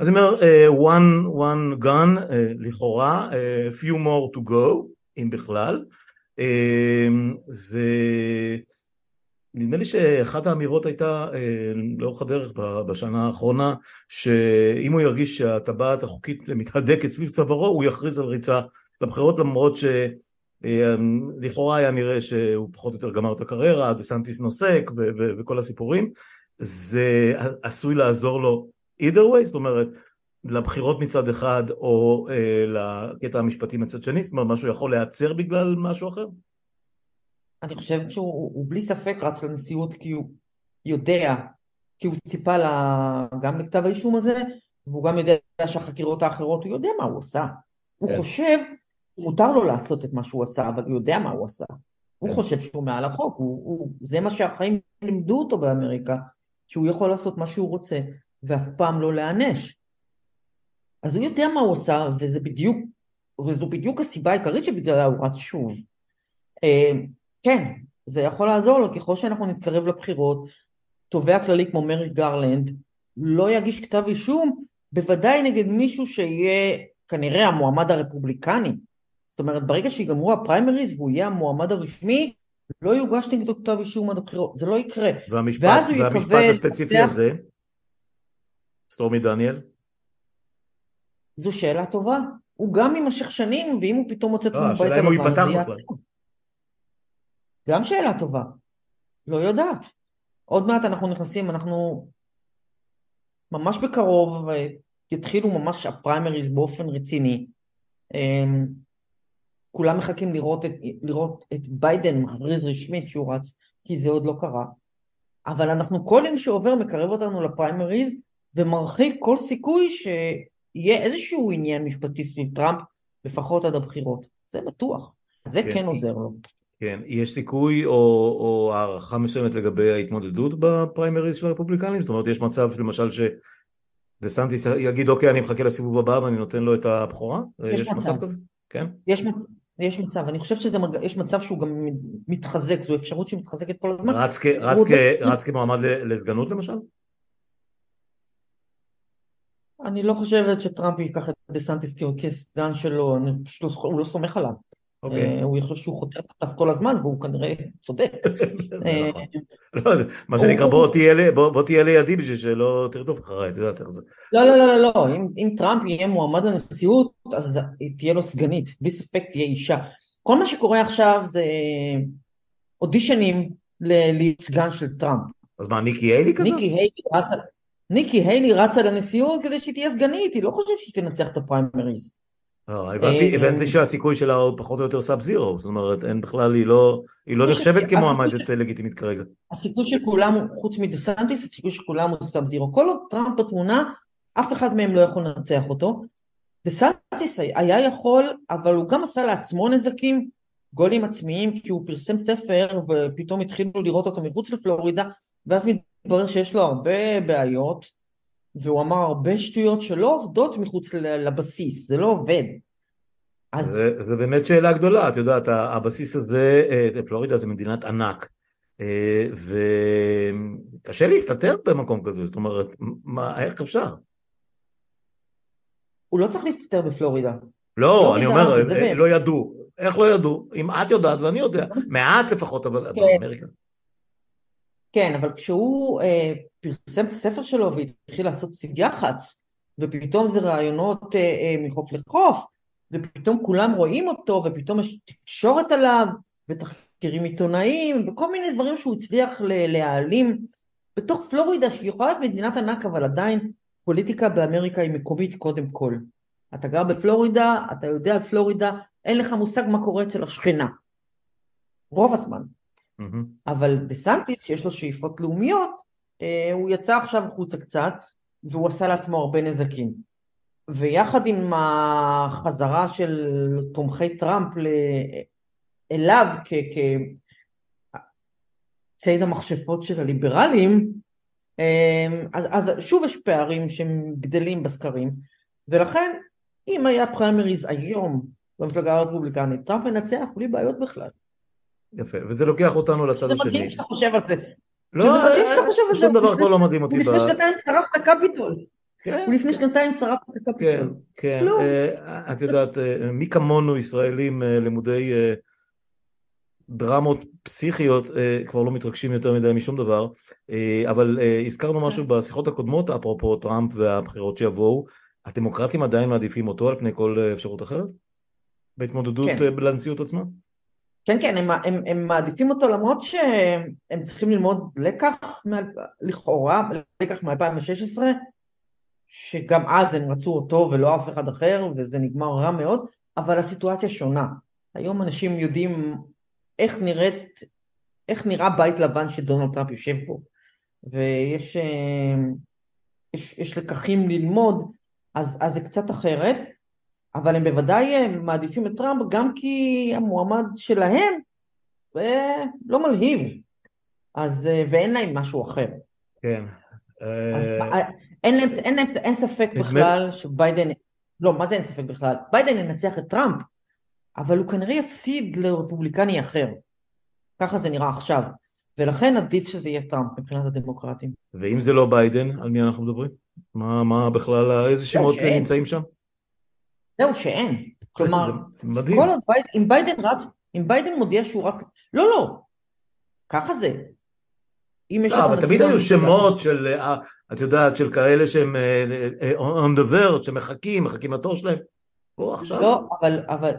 אז אני אומר, uh, one, one gun, uh, לכאורה, uh, few more to go, אם בכלל, ונדמה לי שאחת האמירות הייתה לאורך הדרך בשנה האחרונה, שאם הוא ירגיש שהטבעת החוקית מתהדקת סביב צווארו, הוא יכריז על ריצה לבחירות, למרות ש... לכאורה היה נראה שהוא פחות או יותר גמר את הקריירה, דה סנטיס נוסק וכל הסיפורים, זה עשוי לעזור לו either way, זאת אומרת לבחירות מצד אחד או אה, לקטע המשפטי מצד שני, זאת אומרת משהו יכול להיעצר בגלל משהו אחר? אני חושבת שהוא בלי ספק רץ לנשיאות כי הוא יודע, כי הוא ציפה לה, גם לכתב האישום הזה, והוא גם יודע שהחקירות האחרות, הוא יודע מה הוא עשה. הוא כן. חושב מותר לו לעשות את מה שהוא עשה, אבל הוא יודע מה הוא עשה. הוא כן. חושב שהוא מעל החוק, הוא, הוא, זה מה שהחיים לימדו אותו באמריקה, שהוא יכול לעשות מה שהוא רוצה, ואף פעם לא להיענש. אז הוא יודע מה הוא עשה, וזה בדיוק, וזו בדיוק הסיבה העיקרית שבגללה הוא רץ שוב. אה, כן, זה יכול לעזור לו, ככל שאנחנו נתקרב לבחירות, תובע כללי כמו מריק גרלנד לא יגיש כתב אישום, בוודאי נגד מישהו שיהיה כנראה המועמד הרפובליקני, זאת אומרת, ברגע שיגמרו הפריימריז והוא יהיה המועמד הרשמי, לא יוגש נגדו כתב אישום עד הבחירות, זה לא יקרה. והמשפט, והמשפט הספציפי זה... הזה? סטורמי דניאלס? זו שאלה טובה. הוא גם יימשך שנים, ואם הוא פתאום מוצא את עצמו בית הלבן, זה יעצור. גם שאלה טובה. לא יודעת. עוד מעט אנחנו נכנסים, אנחנו ממש בקרוב, יתחילו ממש הפריימריז באופן רציני. אמ, כולם מחכים לראות את, לראות את ביידן מכריז רשמית שהוא רץ, כי זה עוד לא קרה. אבל אנחנו, כל יום שעובר מקרב אותנו לפריימריז, ומרחיק כל סיכוי שיהיה איזשהו עניין משפטי סביב טראמפ, לפחות עד הבחירות. זה בטוח. זה כן, כן עוזר לו. כן, יש סיכוי או, או הערכה מסוימת לגבי ההתמודדות בפריימריז של הרפובליקנים? זאת אומרת, יש מצב למשל ש... דה סנטיס יגיד אוקיי אני מחכה לסיבוב הבא ואני נותן לו את הבכורה? יש, יש מצב. מצב כזה? כן? יש, מצ... יש מצב, אני חושבת שיש מצב שהוא גם מתחזק, זו אפשרות שמתחזקת כל הזמן. רץ, כ, רץ, כ, רץ כמועמד לסגנות למשל? אני לא חושבת שטראמפ ייקח את דה סנטיס כסגן שלו, אני פשוט לא, הוא לא סומך עליו. אוקיי. אוקיי. אה, הוא יכול שהוא חותר תחתיו כל הזמן והוא כנראה צודק. (laughs) אה. לא, מה שנקרא בוא תהיה לידי בשביל שלא תרדוף אחריי, את יודעת איך זה. לא, לא, לא, לא, אם טראמפ יהיה מועמד לנשיאות אז תהיה לו סגנית, בלי ספק תהיה אישה. כל מה שקורה עכשיו זה אודישנים לסגן של טראמפ. אז מה, ניקי היילי כזה? ניקי היילי ניקי היילי רצה לנשיאות כדי שהיא תהיה סגנית, היא לא חושבת שהיא תנצח את הפריימריז. לא, הבנתי שהסיכוי שלה הוא פחות או יותר sub zero, זאת אומרת, אין בכלל, היא לא, לא נחשבת כמועמדת לגיטימית כרגע. הסיכוי של כולם, חוץ מדה סנטיס, הסיכוי של כולם הוא sub zero. כל עוד טראמפ בתמונה, אף אחד מהם לא יכול לנצח אותו. דה סנטיס היה יכול, אבל הוא גם עשה לעצמו נזקים, גולים עצמיים, כי הוא פרסם ספר ופתאום התחילו לראות אותו מחוץ לפלורידה, ואז מתברר שיש לו הרבה בעיות. והוא אמר הרבה שטויות שלא עובדות מחוץ לבסיס, זה לא עובד. אז... זה, זה באמת שאלה גדולה, את יודעת, הבסיס הזה, אה, פלורידה זה מדינת ענק, אה, וקשה להסתתר במקום כזה, זאת אומרת, מה, איך אפשר? הוא לא צריך להסתתר בפלורידה. לא, אני אומר, אה, לא ידעו. איך לא ידעו? אם את יודעת ואני יודע. (laughs) מעט לפחות, אבל כן. באמריקה. כן, אבל כשהוא אה, פרסם את הספר שלו והתחיל לעשות סביב יח"צ, ופתאום זה רעיונות אה, אה, מחוף לחוף, ופתאום כולם רואים אותו, ופתאום יש תקשורת עליו, ותחקירים עיתונאיים, וכל מיני דברים שהוא הצליח להעלים בתוך פלורידה, שהיא יכולה להיות מדינת ענק, אבל עדיין פוליטיקה באמריקה היא מקומית קודם כל. אתה גר בפלורידה, אתה יודע על פלורידה, אין לך מושג מה קורה אצל השכנה. רוב הזמן. אבל דה סנטיס, שיש לו שאיפות לאומיות, אה, הוא יצא עכשיו החוצה קצת, והוא עשה לעצמו הרבה נזקים. ויחד עם החזרה של תומכי טראמפ אליו כציד המכשפות של הליברלים, אה, אז, אז שוב יש פערים שהם גדלים בסקרים, ולכן אם היה פריימריז היום במפלגה הרפובליקנית, טראמפ מנצח בלי בעיות בכלל. יפה, וזה לוקח אותנו לצד השני. זה מדהים שאתה חושב על זה. לא, שום דבר כבר לא מדהים אותי. לפני שנתיים שרף את הקפיטול. כן, הוא לפני שנתיים שרף את הקפיטול. כן, כן. אה, את יודעת, אה, מי כמונו ישראלים אה, למודי דרמות פסיכיות כבר לא מתרגשים יותר מדי משום דבר, אבל הזכרנו משהו בשיחות הקודמות אפרופו טראמפ והבחירות שיבואו, הדמוקרטים עדיין מעדיפים אותו על פני כל אפשרות אחרת? בהתמודדות כן. לנשיאות עצמה? כן, כן, הם, הם, הם מעדיפים אותו למרות שהם צריכים ללמוד לקח, לכאורה, לקח מ-2016, שגם אז הם רצו אותו ולא אף אחד אחר, וזה נגמר רע מאוד, אבל הסיטואציה שונה. היום אנשים יודעים איך נראית, איך נראה בית לבן שדונלד טראמפ יושב בו, ויש יש, יש לקחים ללמוד, אז, אז זה קצת אחרת. אבל הם בוודאי אה, מעדיפים את טראמפ גם כי המועמד שלהם אה, לא מלהיב, אז, אה, ואין להם משהו אחר. כן. אז, אין, אין, אין, אין, אין ספק בכלל שביידן, לא, מה זה אין ספק בכלל? ביידן ינצח את טראמפ, אבל הוא כנראה יפסיד לרפובליקני אחר. ככה זה נראה עכשיו. ולכן עדיף שזה יהיה טראמפ מבחינת הדמוקרטים. ואם זה לא ביידן, על מי אנחנו מדברים? מה, מה בכלל, איזה שמות נמצאים שם? זהו שאין. כלומר, כל עוד ביידן, אם ביידן רץ, אם ביידן מודיע שהוא רץ, לא, לא, ככה זה. לא, אבל תמיד היו שמות של, אה, את יודעת, של כאלה שהם אה, אה, on the verge, שמחכים, מחכים לתור שלהם. פה עכשיו. לא, אבל, אבל,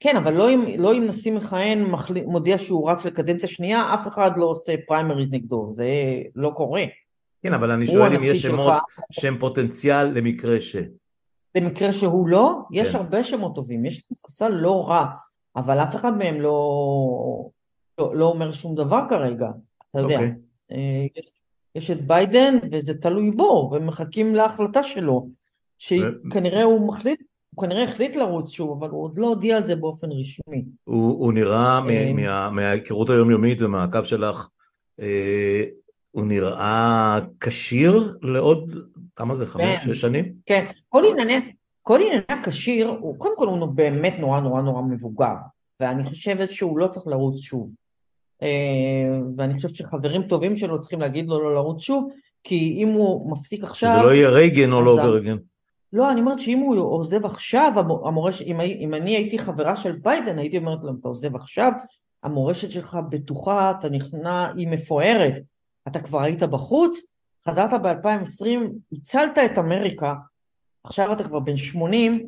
כן, אבל לא אם, לא אם נשיא מכהן מודיע שהוא רץ לקדנציה שנייה, אף אחד לא עושה פריימריז נגדו, זה לא קורה. כן, אבל אני שואל אם יש שמות שהם פוטנציאל למקרה ש... במקרה שהוא לא, יש כן. הרבה שמות טובים, יש ספסל לא רע, אבל אף אחד מהם לא, לא, לא אומר שום דבר כרגע, אתה יודע. Okay. אוקיי. אה, יש, יש את ביידן וזה תלוי בו, ומחכים להחלטה שלו, שכנראה. הוא מחליט, הוא כנראה החליט לרוץ שוב, אבל הוא עוד לא הודיע על זה באופן רשמי. הוא, הוא נראה אה, מה, מההיכרות היומיומית ומהקו שלך, אה, הוא נראה כשיר לעוד כמה זה, חמש, כן, שש שנים? כן, כל ענייני, כל ענייני הקשיש, הוא, קודם כל הוא באמת נורא נורא נורא מבוגר, ואני חושבת שהוא לא צריך לרוץ שוב. אה, ואני חושבת שחברים טובים שלו צריכים להגיד לו לא לרוץ שוב, כי אם הוא מפסיק עכשיו... שזה לא יהיה רייגן או לא אוברייגן. לא, אני אומרת שאם הוא עוזב עכשיו, המורש, אם, אם אני הייתי חברה של ביידן, הייתי אומרת לו, אתה עוזב עכשיו, המורשת שלך בטוחה, אתה נכנע, היא מפוארת, אתה כבר היית בחוץ, חזרת ב-2020, הצלת את אמריקה, עכשיו אתה כבר בן 80,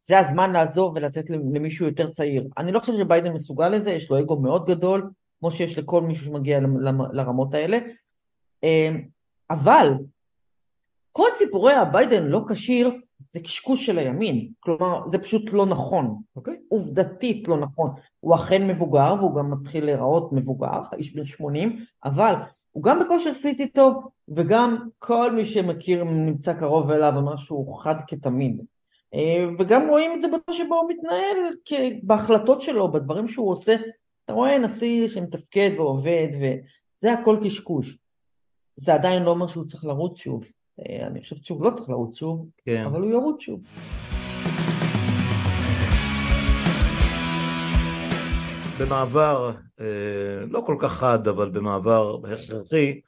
זה הזמן לעזוב ולתת למישהו יותר צעיר. אני לא חושבת שביידן מסוגל לזה, יש לו אגו מאוד גדול, כמו שיש לכל מישהו שמגיע לרמות האלה. אמ, אבל כל סיפורי הביידן לא כשיר זה קשקוש של הימין, כלומר זה פשוט לא נכון, okay. אוקיי. עובדתית לא נכון. הוא אכן מבוגר והוא גם מתחיל להיראות מבוגר, איש בן 80, אבל הוא גם בכושר פיזי טוב, וגם כל מי שמכיר נמצא קרוב אליו אומר שהוא חד כתמיד. אה, וגם רואים את זה בצורה שבו הוא מתנהל בהחלטות שלו, בדברים שהוא עושה. אתה רואה נשיא שמתפקד ועובד, וזה הכל קשקוש. זה עדיין לא אומר שהוא צריך לרוץ שוב. אה, אני חושבת שהוא לא צריך לרוץ שוב, כן. אבל הוא ירוץ שוב. במעבר, אה, לא כל כך חד, אבל במעבר הכרחי,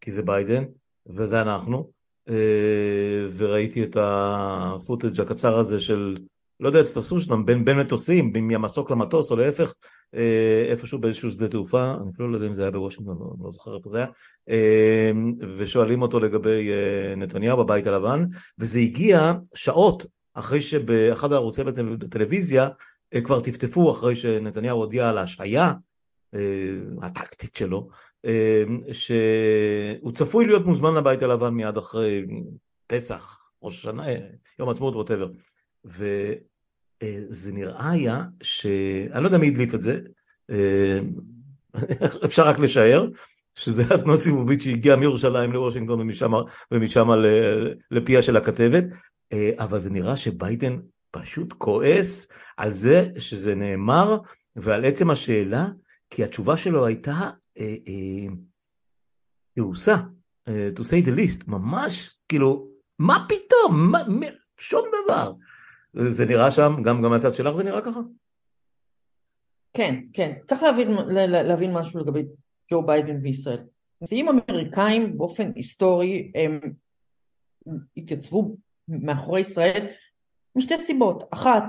כי זה ביידן, וזה אנחנו, אה, וראיתי את הפוטג' הקצר הזה של, לא יודע, תפסו שאתם בין, בין מטוסים, מהמסוק למטוס או להפך, אה, איפשהו באיזשהו שדה תעופה, אני אפילו לא יודע אם זה היה בוושינגטון, לא, לא זוכר איפה זה היה, ושואלים אותו לגבי נתניהו בבית הלבן, וזה הגיע שעות אחרי שבאחד הערוצי בטלוויזיה כבר טפטפו אחרי שנתניהו הודיע על ההשעיה הטקטית שלו, שהוא צפוי להיות מוזמן לבית הלבן מיד אחרי פסח, ראש השנה, יום העצמאות, ווטאבר. וזה נראה היה ש... אני לא יודע מי הדליף את זה, אה, (laughs) אפשר רק לשער, שזה היה תנועה סיבובית שהגיעה מירושלים לוושינגטון ומשם, ומשם לפיה של הכתבת, אה, אבל זה נראה שביידן פשוט כועס על זה שזה נאמר ועל עצם השאלה, כי התשובה שלו הייתה תעושה, אה, to say the least, ממש, כאילו, מה פתאום, מה, שום דבר. זה נראה שם, גם, גם מהצד שלך זה נראה ככה? כן, כן. צריך להבין, להבין משהו לגבי ג'ו ביידן וישראל. נשיאים אמריקאים באופן היסטורי הם התייצבו מאחורי ישראל משתי סיבות. אחת,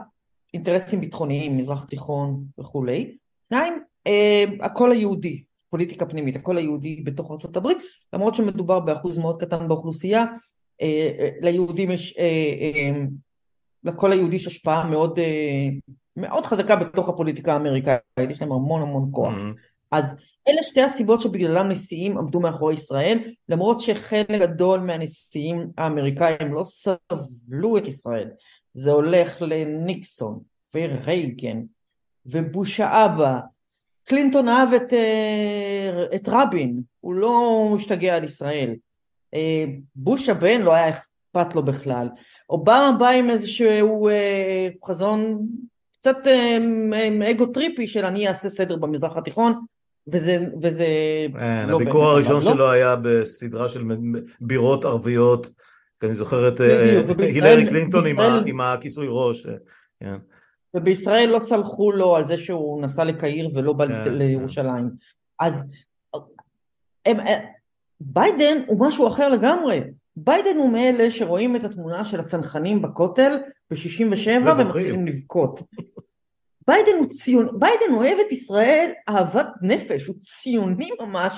אינטרסים ביטחוניים, מזרח תיכון וכולי. שניים, אה, הקול היהודי, פוליטיקה פנימית, הקול היהודי בתוך ארה"ב, למרות שמדובר באחוז מאוד קטן באוכלוסייה, אה, אה, ליהודים יש, אה, לקול היהודי יש השפעה מאוד, מאוד חזקה בתוך הפוליטיקה האמריקאית, יש להם המון המון כוח. Mm-hmm. אז אלה שתי הסיבות שבגללם נשיאים עמדו מאחורי ישראל, למרות שחלק גדול מהנשיאים האמריקאים לא סבלו את ישראל. זה הולך לניקסון ורייגן ובוש האבא. קלינטון אהב את, את רבין, הוא לא השתגע על ישראל. אה, בוש הבן לא היה אכפת לו בכלל. אובמה בא עם איזשהו אה, חזון קצת אה, אגו טריפי של אני אעשה סדר במזרח התיכון, וזה, וזה אין, לא הביקור הראשון לא. שלו היה בסדרה של בירות ערביות, כי אני זוכר את הילרי קלינטון עם, הכיסוי ראש. כן. ובישראל לא סלחו לו על זה שהוא נסע לקהיר ולא בא כן, לירושלים. אז הם, ביידן הוא משהו אחר לגמרי. ביידן הוא מאלה שרואים את התמונה של הצנחנים בכותל ב-67 ומתחילים לבכות. ביידן הוא ציון, ביידן אוהב את ישראל אהבת נפש, הוא ציוני ממש,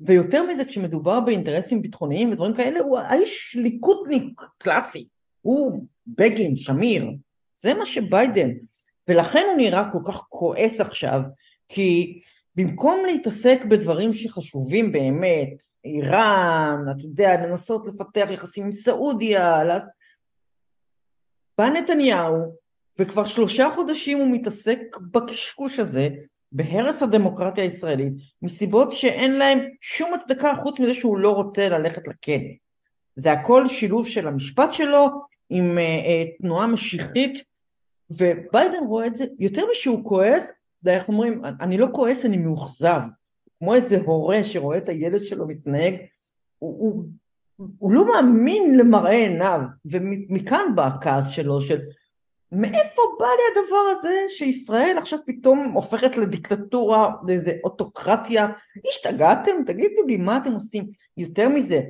ויותר מזה כשמדובר באינטרסים ביטחוניים ודברים כאלה, הוא האיש ליכודניק קלאסי, הוא בגין, שמיר, זה מה שביידן, ולכן הוא נראה כל כך כועס עכשיו, כי במקום להתעסק בדברים שחשובים באמת, איראן, אתה יודע, לנסות לפתח יחסים עם סעודיה, לס... בא נתניהו, וכבר שלושה חודשים הוא מתעסק בקשקוש הזה, בהרס הדמוקרטיה הישראלית, מסיבות שאין להם שום הצדקה חוץ מזה שהוא לא רוצה ללכת לכלא. זה הכל שילוב של המשפט שלו עם uh, uh, תנועה משיחית, וביידן רואה את זה, יותר משהוא כועס, איך אומרים, אני לא כועס, אני מאוכזב. כמו איזה הורה שרואה את הילד שלו מתנהג, הוא, הוא, הוא לא מאמין למראה עיניו, ומכאן בא הכעס שלו של מאיפה בא לי הדבר הזה שישראל עכשיו פתאום הופכת לדיקטטורה, לאיזה אוטוקרטיה, השתגעתם? תגידו לי מה אתם עושים? יותר מזה,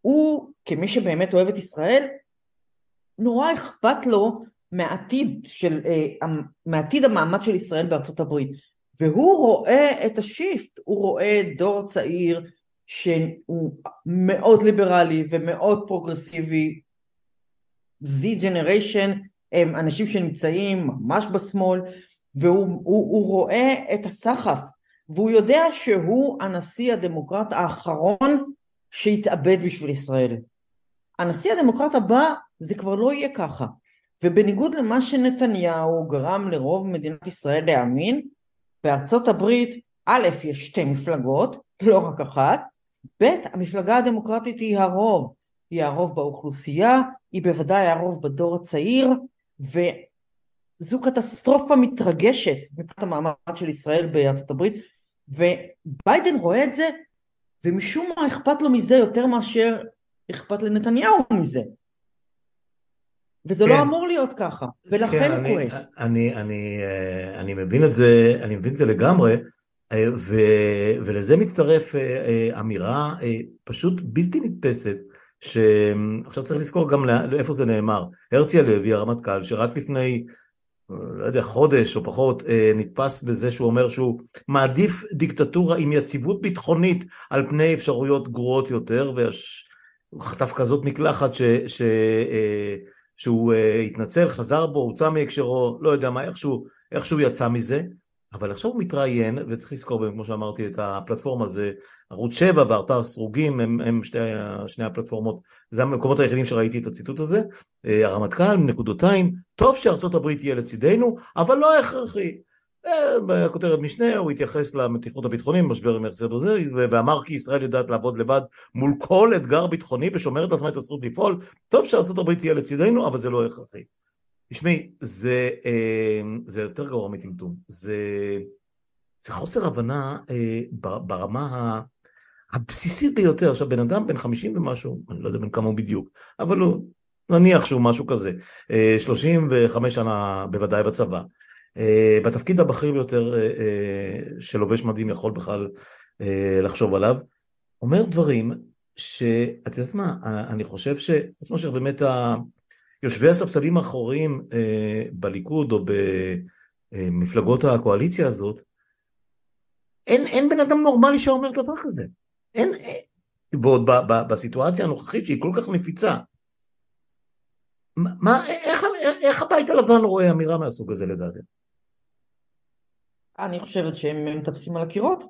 הוא כמי שבאמת אוהב את ישראל, נורא אכפת לו מהעתיד של, אה, מעתיד המעמד של ישראל בארצות הברית. והוא רואה את ה shift, הוא רואה דור צעיר שהוא מאוד ליברלי ומאוד פרוגרסיבי, Z generation הם אנשים שנמצאים ממש בשמאל והוא הוא, הוא רואה את הסחף והוא יודע שהוא הנשיא הדמוקרט האחרון שהתאבד בשביל ישראל. הנשיא הדמוקרט הבא זה כבר לא יהיה ככה ובניגוד למה שנתניהו גרם לרוב מדינת ישראל להאמין בארצות הברית, א', יש שתי מפלגות, לא רק אחת, ב', המפלגה הדמוקרטית היא הרוב, היא הרוב באוכלוסייה, היא בוודאי הרוב בדור הצעיר, וזו קטסטרופה מתרגשת מבחינת המעמד של ישראל בארצות הברית, וביידן רואה את זה, ומשום מה אכפת לו מזה יותר מאשר אכפת לנתניהו מזה. וזה לא כן. לא אמור להיות ככה, ולכן כן, הוא כועס. אני, אני, אה, אני מבין את זה, אני מבין את זה לגמרי, אה, ו, ולזה מצטרף אה, אמירה פשוט בלתי נתפסת, שעכשיו צריך לזכור גם לאיפה זה נאמר. הרצי הלוי, הרמטכ"ל, שרק לפני לא יודע, חודש או פחות, נתפס בזה שהוא אומר שהוא מעדיף דיקטטורה עם יציבות ביטחונית על פני אפשרויות גרועות יותר, והוא חטף כזאת מקלחת ש, ש, שהוא התנצל, חזר בו, הוצא מהקשרו, לא יודע מה, איכשהו, איכשהו יצא מזה, אבל עכשיו הוא מתראיין, וצריך לזכור, כמו שאמרתי, את הפלטפורמה זה ערוץ 7 באתר סרוגים, הם, הם שתי, שני הפלטפורמות, זה המקומות היחידים שראיתי את הציטוט הזה, אה, הרמטכ"ל, נקודותיים, טוב שארצות הברית תהיה לצידנו, אבל לא הכרחי. אה, בכותרת משנה הוא התייחס למתיחות הביטחונית, משבר עם יחסי זה, ואמר כי ישראל יודעת לעבוד לבד מול כל אתגר ביטחוני ושומרת לעצמה את הזכות לפעול, טוב שארצות הברית תהיה לצידנו, אבל זה לא הכרחי. תשמעי, זה, אה, זה יותר גרוע מטמטום, זה, זה חוסר הבנה ברמה הבסיסית ביותר. עכשיו, בן אדם בן 50 ומשהו, אני לא יודע בן כמה הוא בדיוק, אבל הוא, נניח שהוא משהו כזה, 35 שנה בוודאי בצבא, בתפקיד הבכיר ביותר שלובש מדים יכול בכלל לחשוב עליו, אומר דברים שאת יודעת מה, אני חושב ש... כמו שבאמת יושבי הספסלים האחוריים אה, בליכוד או במפלגות הקואליציה הזאת, אין, אין בן אדם נורמלי שאומר דבר כזה. אין, אין ועוד ב, ב, בסיטואציה הנוכחית שהיא כל כך נפיצה. מה, איך, איך הבית הלבן רואה אמירה מהסוג הזה לדעתם? אני חושבת שהם מטפסים על הקירות.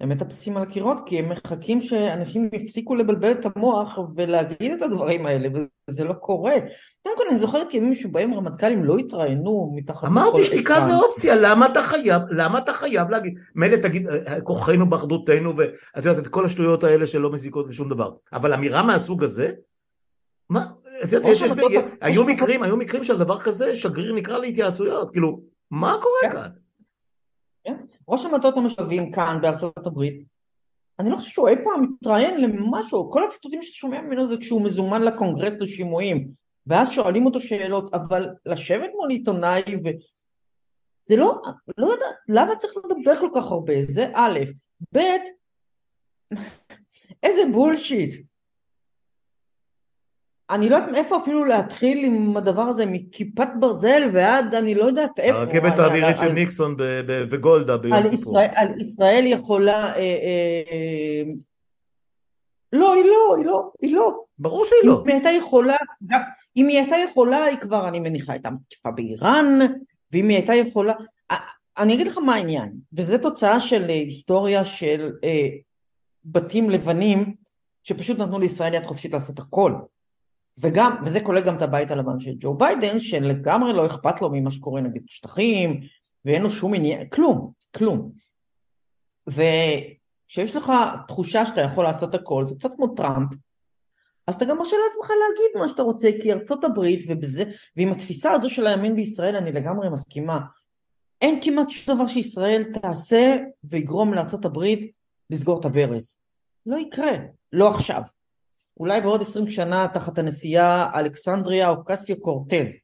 הם מטפסים על הקירות כי הם מחכים שאנשים יפסיקו לבלבל את המוח ולהגיד את הדברים האלה וזה לא קורה. קודם כל אני זוכרת ימים שבהם רמטכ"לים לא התראיינו מתחת לכל אמרתי שתיקה זה אופציה, למה אתה חייב, למה אתה חייב להגיד, מילא תגיד אה, כוחנו באחדותנו ואת יודעת את כל השטויות האלה שלא מזיקות לשום דבר, אבל אמירה מהסוג הזה, מה, את יודעת, יש, היו מקרים, היו מקרים של דבר כזה, שגריר נקרא להתייעצויות, כאילו, מה קורה כן. כאן? ראש המטות המשאבים כאן בארצות הברית, אני לא חושב שהוא אי פעם מתראיין למשהו, כל הציטוטים שאתה שומע ממנו זה כשהוא מזומן לקונגרס לשימועים, ואז שואלים אותו שאלות, אבל לשבת מול עיתונאי ו... זה לא, לא יודעת, למה צריך לדבר כל כך הרבה? זה א', ב', איזה בולשיט. אני לא יודעת מאיפה אפילו להתחיל עם הדבר הזה, מכיפת ברזל ועד אני לא יודעת איפה. הרכבת האווירית של ניקסון בגולדה ביום כיפור. על ישראל יכולה... אה, אה, אה, לא, היא לא, היא לא, היא לא. ברור שהיא לא. אם היא הייתה יכולה, אם היא הייתה יכולה, היא כבר, אני מניחה, הייתה מתקיפה באיראן, ואם היא הייתה יכולה... אני אגיד לך מה העניין, וזו תוצאה של היסטוריה של בתים לבנים, שפשוט נתנו לישראל יד חופשית לעשות הכל. וגם, וזה כולל גם את הבית הלבן של ג'ו ביידן, שלגמרי לא אכפת לו ממה שקורה נגיד בשטחים, ואין לו שום עניין, כלום, כלום. וכשיש לך תחושה שאתה יכול לעשות הכל, זה קצת כמו טראמפ, אז אתה גם מרשה לעצמך להגיד מה שאתה רוצה, כי ארצות הברית ובזה, ועם התפיסה הזו של הימין בישראל אני לגמרי מסכימה. אין כמעט שום דבר שישראל תעשה ויגרום לארצות הברית לסגור את הברז. לא יקרה, לא עכשיו. אולי בעוד עשרים שנה תחת הנשיאה אלכסנדריה אוקסיו קורטז,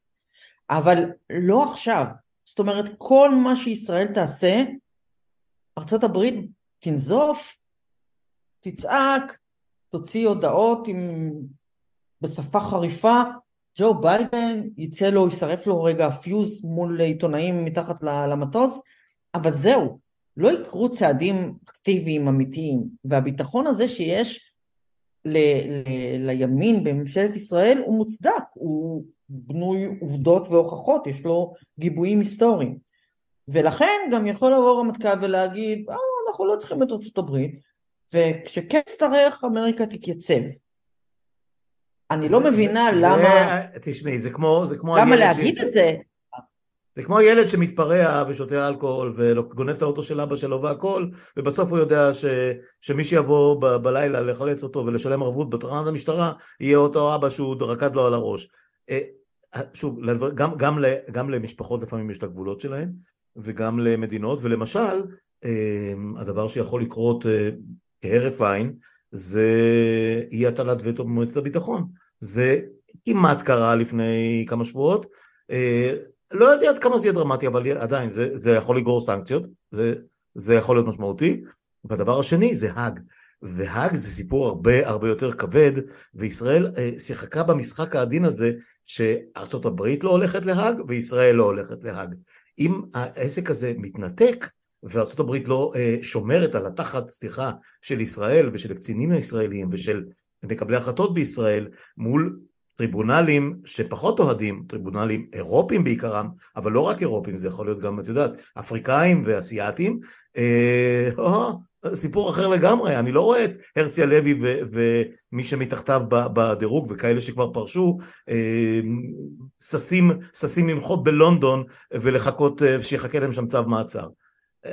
אבל לא עכשיו. זאת אומרת, כל מה שישראל תעשה, הברית תנזוף, תצעק, תוציא הודעות עם... בשפה חריפה, ג'ו ביידן יצא לו, יישרף לו רגע הפיוז מול עיתונאים מתחת למטוס, אבל זהו, לא יקרו צעדים אקטיביים אמיתיים, והביטחון הזה שיש ל, ל, לימין בממשלת ישראל הוא מוצדק, הוא בנוי עובדות והוכחות, יש לו גיבויים היסטוריים. ולכן גם יכול לבוא רמטכ"ל ולהגיד, אה, אנחנו לא צריכים את ארצות הברית, וכשכן יצטרך אמריקה תתייצב. אני לא מבינה זה, למה... תשמעי, זה כמו... זה כמו למה להגיד ש... את זה? זה כמו ילד שמתפרע ושותה אלכוהול וגונב את האוטו של אבא שלו והכל ובסוף הוא יודע ש, שמי שיבוא ב, בלילה לחלץ אותו ולשלם ערבות בתחנת המשטרה יהיה אותו אבא שהוא רקד לו על הראש. אה, שוב, גם, גם, גם למשפחות לפעמים יש את הגבולות שלהן וגם למדינות ולמשל אה, הדבר שיכול לקרות אה, כהרף עין זה אי הטלת וטו במועצת הביטחון. זה כמעט קרה לפני כמה שבועות לא יודע עד כמה זה יהיה דרמטי, אבל עדיין זה, זה יכול לגרור סנקציות, זה, זה יכול להיות משמעותי. והדבר השני זה האג, והאג זה סיפור הרבה הרבה יותר כבד, וישראל אה, שיחקה במשחק העדין הזה שארצות הברית לא הולכת להאג וישראל לא הולכת להאג. אם העסק הזה מתנתק וארצות הברית לא אה, שומרת על התחת, סליחה, של ישראל ושל הקצינים הישראלים ושל מקבלי החלטות בישראל מול טריבונלים שפחות אוהדים, טריבונלים אירופים בעיקרם, אבל לא רק אירופים, זה יכול להיות גם, את יודעת, אפריקאים ואסייתים, אה, סיפור אחר לגמרי, אני לא רואה את הרצי הלוי ומי שמתחתיו בדירוג וכאלה שכבר פרשו, אה, ששים, ששים לנחות בלונדון ולחכות, אה, שיחכה להם שם צו מעצר.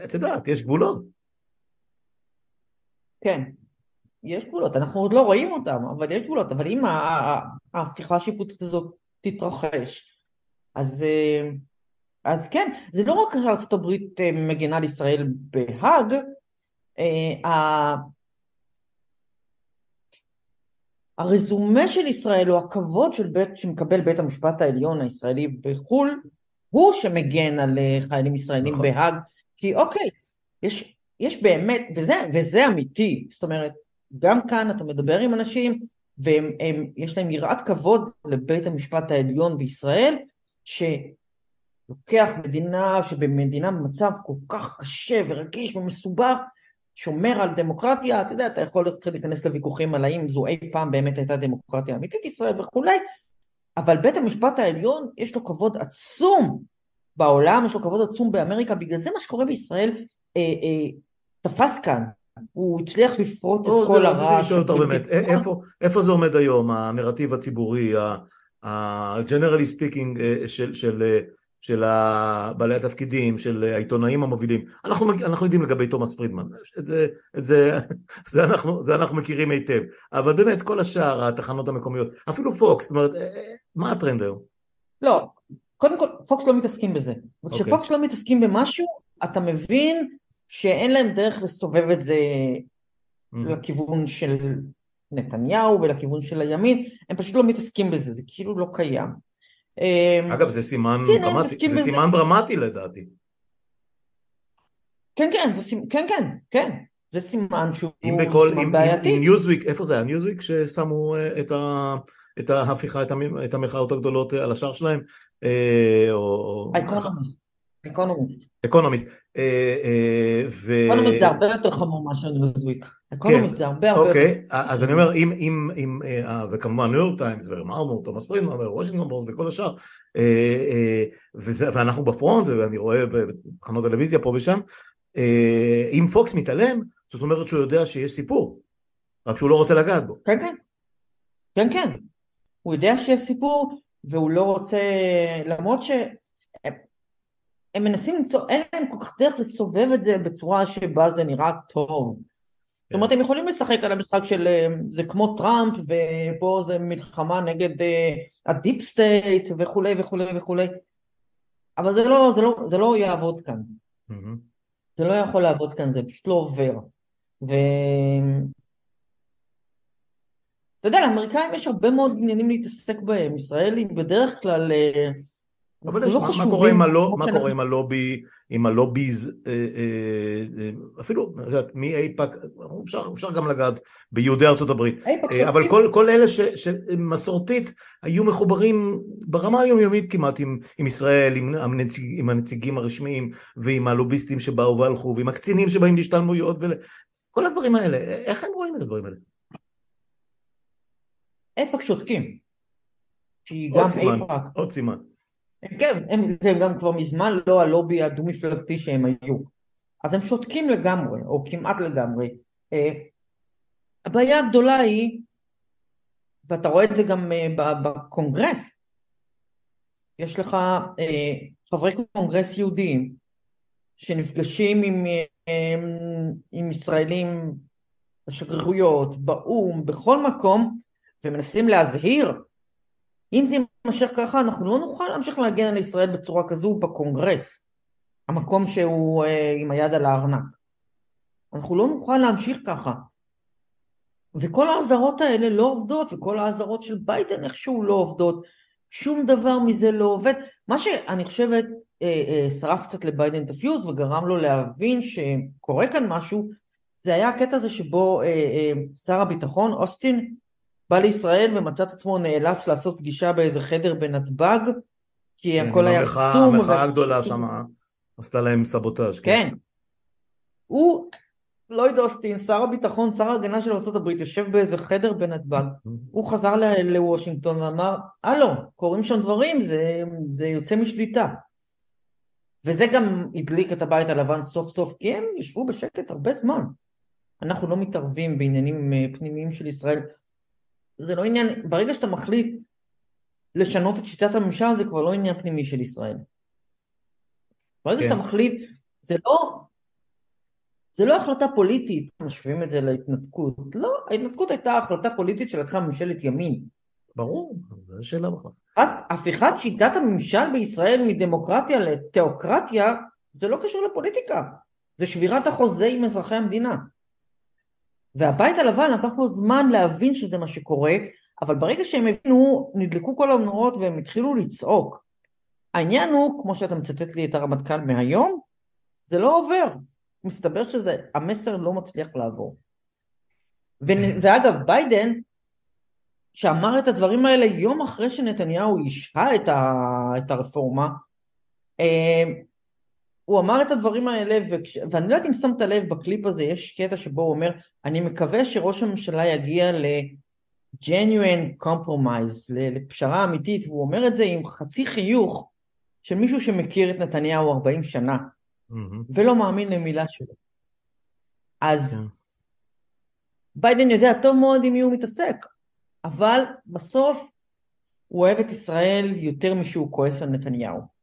את יודעת, יש גבולות. כן, יש גבולות, אנחנו עוד לא רואים אותם, אבל יש גבולות, אבל אם ההפיכה השיפוטית הזאת תתרחש, אז, אה, אז כן, זה לא רק שארצות הברית מגינה על ישראל בהאג, אה, הרזומה של ישראל או הכבוד של בית, שמקבל בית המשפט העליון הישראלי בחו"ל הוא שמגן על אה, חיילים ישראלים נכון. בהאג כי אוקיי יש, יש באמת וזה, וזה אמיתי זאת אומרת גם כאן אתה מדבר עם אנשים ויש להם יראת כבוד לבית המשפט העליון בישראל שלוקח מדינה שבמדינה במצב כל כך קשה ורגיש ומסובך שומר על דמוקרטיה, אתה יודע, אתה יכול להיכנס לוויכוחים על האם זו אי פעם באמת הייתה דמוקרטיה אמיתית ישראל וכולי, אבל בית המשפט העליון יש לו כבוד עצום בעולם, יש לו כבוד עצום באמריקה, בגלל זה מה שקורה בישראל אה, אה, תפס כאן, הוא הצליח לפרוץ את כל הרעש. רציתי לשאול אותך באמת, איפה, זה עומד היום, הנרטיב הציבורי, ה-generally speaking אה, של, של אה, בעלי התפקידים, של העיתונאים המובילים. אנחנו, אנחנו יודעים לגבי תומאס פרידמן, זה, את זה, זה, אנחנו, זה אנחנו מכירים היטב, אבל באמת כל השאר, התחנות המקומיות, אפילו פוקס, זאת אומרת, אה, מה הטרנד היום? לא, קודם כל פוקס לא מתעסקים בזה, וכשפוקס. אוקיי. לא מתעסקים במשהו, אתה מבין שאין להם דרך לסובב את זה mm-hmm. לכיוון של נתניהו ולכיוון של הימין, הם פשוט לא מתעסקים בזה, זה כאילו לא קיים. אמ, אגב זה סימן דרמטי, זה סימן דרמטי לדעתי. כן כן, זה סימן, כן כן, כן, זה סימן שהוא בכל, סימן עם, בעייתי. עם, עם ניוזוויק, איפה זה היה? ניוזוויק ששמו אה, את, ה, את ההפיכה, את המחאות הגדולות אה, על השער שלהם? אה, או... אקונומיסט. אקונומיסט. אקונומיסט. אקונומיסט זה הרבה יותר חמור מאשר ניוזוויק. אקונומיסט זה הרבה הרבה... אוקיי, אז אני אומר, אם, וכמובן ניו יורק טיימס ומרמור, תומאס פרידמן ווושינגטון פוסט וכל השאר, ואנחנו בפרונט, ואני רואה בתחנות טלוויזיה פה ושם, אם פוקס מתעלם, זאת אומרת שהוא יודע שיש סיפור, רק שהוא לא רוצה לגעת בו. כן, כן. כן, כן. הוא יודע שיש סיפור, והוא לא רוצה, למרות ש... הם מנסים למצוא, אין להם כל כך דרך לסובב את זה בצורה שבה זה נראה טוב. זאת אומרת, הם יכולים לשחק על המשחק של אה, זה כמו טראמפ, ופה זה מלחמה נגד אה, ה deep state וכולי וכולי וכולי, אבל זה לא, זה לא, זה לא יעבוד כאן. זה לא יכול לעבוד כאן, זה פשוט לא עובר. ו... אתה יודע, לאמריקאים יש הרבה מאוד עניינים להתעסק בהם. ישראל היא בדרך כלל אה, אבל יש, לא מה, מה קורה עם, הלא, מה קורה עם הלובי, עם ה lobbies, אה, אה, אה, אפילו, מאייפאק, אפשר, אפשר גם לגעת ביהודי ארצות הברית, אה, אבל כל, כל אלה ש, שמסורתית היו מחוברים ברמה היומיומית כמעט עם, עם ישראל, עם, הנציג, עם הנציגים הרשמיים ועם הלוביסטים שבאו והלכו ועם הקצינים שבאים להשתלמויות וכל הדברים האלה, איך הם רואים את הדברים האלה? אייפאק שותקים. עוד סימן, עוד סימן. כן, הם, הם גם כבר מזמן לא הלובי הדו-מפלגתי שהם היו. אז הם שותקים לגמרי, או כמעט לגמרי. אה, הבעיה הגדולה היא, ואתה רואה את זה גם אה, בקונגרס, יש לך אה, חברי קונגרס יהודיים שנפגשים עם, עם ישראלים בשגרירויות, באו"ם, בכל מקום, ומנסים להזהיר אם זה יימשך ככה, אנחנו לא נוכל להמשיך להגן על ישראל בצורה כזו בקונגרס, המקום שהוא אה, עם היד על הארנק. אנחנו לא נוכל להמשיך ככה. וכל האזהרות האלה לא עובדות, וכל האזהרות של ביידן איכשהו לא עובדות. שום דבר מזה לא עובד. מה שאני חושבת אה, אה, שרף קצת לביידן את הפיוז וגרם לו להבין שקורה כאן משהו, זה היה הקטע הזה שבו אה, אה, שר הביטחון, אוסטין, בא לישראל ומצא את עצמו נאלץ לעשות פגישה באיזה חדר בנתב"ג, כי כן, הכל היה חסום. המחאה וה- הגדולה שם עשתה להם סבוטאז'. כן. הוא, לויד אוסטין, שר הביטחון, שר ההגנה של ארה"ב, יושב באיזה חדר בנתב"ג. הוא חזר לוושינגטון ואמר, הלו, קורים שם דברים, זה, זה יוצא משליטה. וזה גם הדליק את הבית הלבן סוף סוף, כי הם ישבו בשקט הרבה זמן. אנחנו לא מתערבים בעניינים אה, פנימיים של ישראל. זה לא עניין, ברגע שאתה מחליט לשנות את שיטת הממשל, זה כבר לא עניין פנימי של ישראל. ברגע כן. שאתה מחליט, זה לא, זה לא החלטה פוליטית, משווים את זה להתנתקות. לא, ההתנתקות הייתה החלטה פוליטית שלקחה ממשלת ימין. ברור, זו שאלה בכלל. הפיכת- שיטת הממשל בישראל מדמוקרטיה לתיאוקרטיה, זה לא קשור לפוליטיקה. זה שבירת החוזה עם אזרחי המדינה. והבית הלבן לקח לו זמן להבין שזה מה שקורה, אבל ברגע שהם הבינו, נדלקו כל המנורות והם התחילו לצעוק. העניין הוא, כמו שאתה מצטט לי את הרמטכ"ל מהיום, זה לא עובר. מסתבר שהמסר לא מצליח לעבור. ו- (laughs) ואגב, ביידן, שאמר את הדברים האלה יום אחרי שנתניהו השהה את, ה- את הרפורמה, אה, הוא אמר את הדברים האלה, וכש, ואני לא יודעת אם שמת לב בקליפ הזה, יש קטע שבו הוא אומר, אני מקווה שראש הממשלה יגיע ל-genuine compromise, לפשרה אמיתית, והוא אומר את זה עם חצי חיוך של מישהו שמכיר את נתניהו 40 שנה, מהמם. ולא מאמין למילה שלו. אז כן. ביידן יודע טוב מאוד עם מי הוא מתעסק, אבל בסוף הוא אוהב את ישראל יותר משהוא כועס על נתניהו.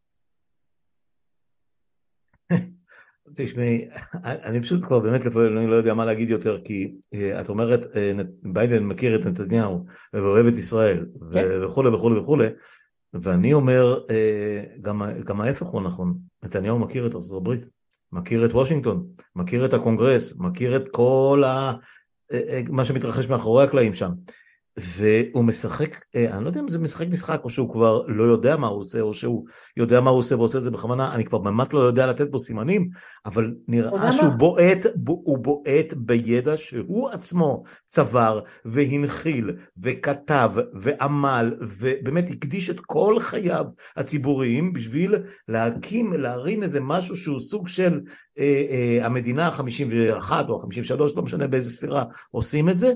תשמעי, אני פשוט כבר באמת לפעמים אני לא יודע מה להגיד יותר, כי אה, את אומרת, אה, ביידן מכיר את נתניהו ואוהב את ישראל כן. וכולי וכולי וכולי, ואני אומר, אה, גם, גם ההפך הוא נכון, נתניהו מכיר את ארצות הברית, מכיר את וושינגטון, מכיר את הקונגרס, מכיר את כל ה... מה שמתרחש מאחורי הקלעים שם. והוא משחק, אה, אני לא יודע אם זה משחק משחק או שהוא כבר לא יודע מה הוא עושה או שהוא יודע מה הוא עושה ועושה את זה בכוונה, אני כבר ממש לא יודע לתת בו סימנים, אבל נראה שהוא? בועט, הוא בועט בידע שהוא עצמו צבר והנחיל וכתב ועמל ובאמת הקדיש את כל חייו הציבוריים בשביל להקים, להרים איזה משהו שהוא סוג של אה, אה, המדינה ה-51 או ה-53, לא משנה באיזה ספירה עושים את זה,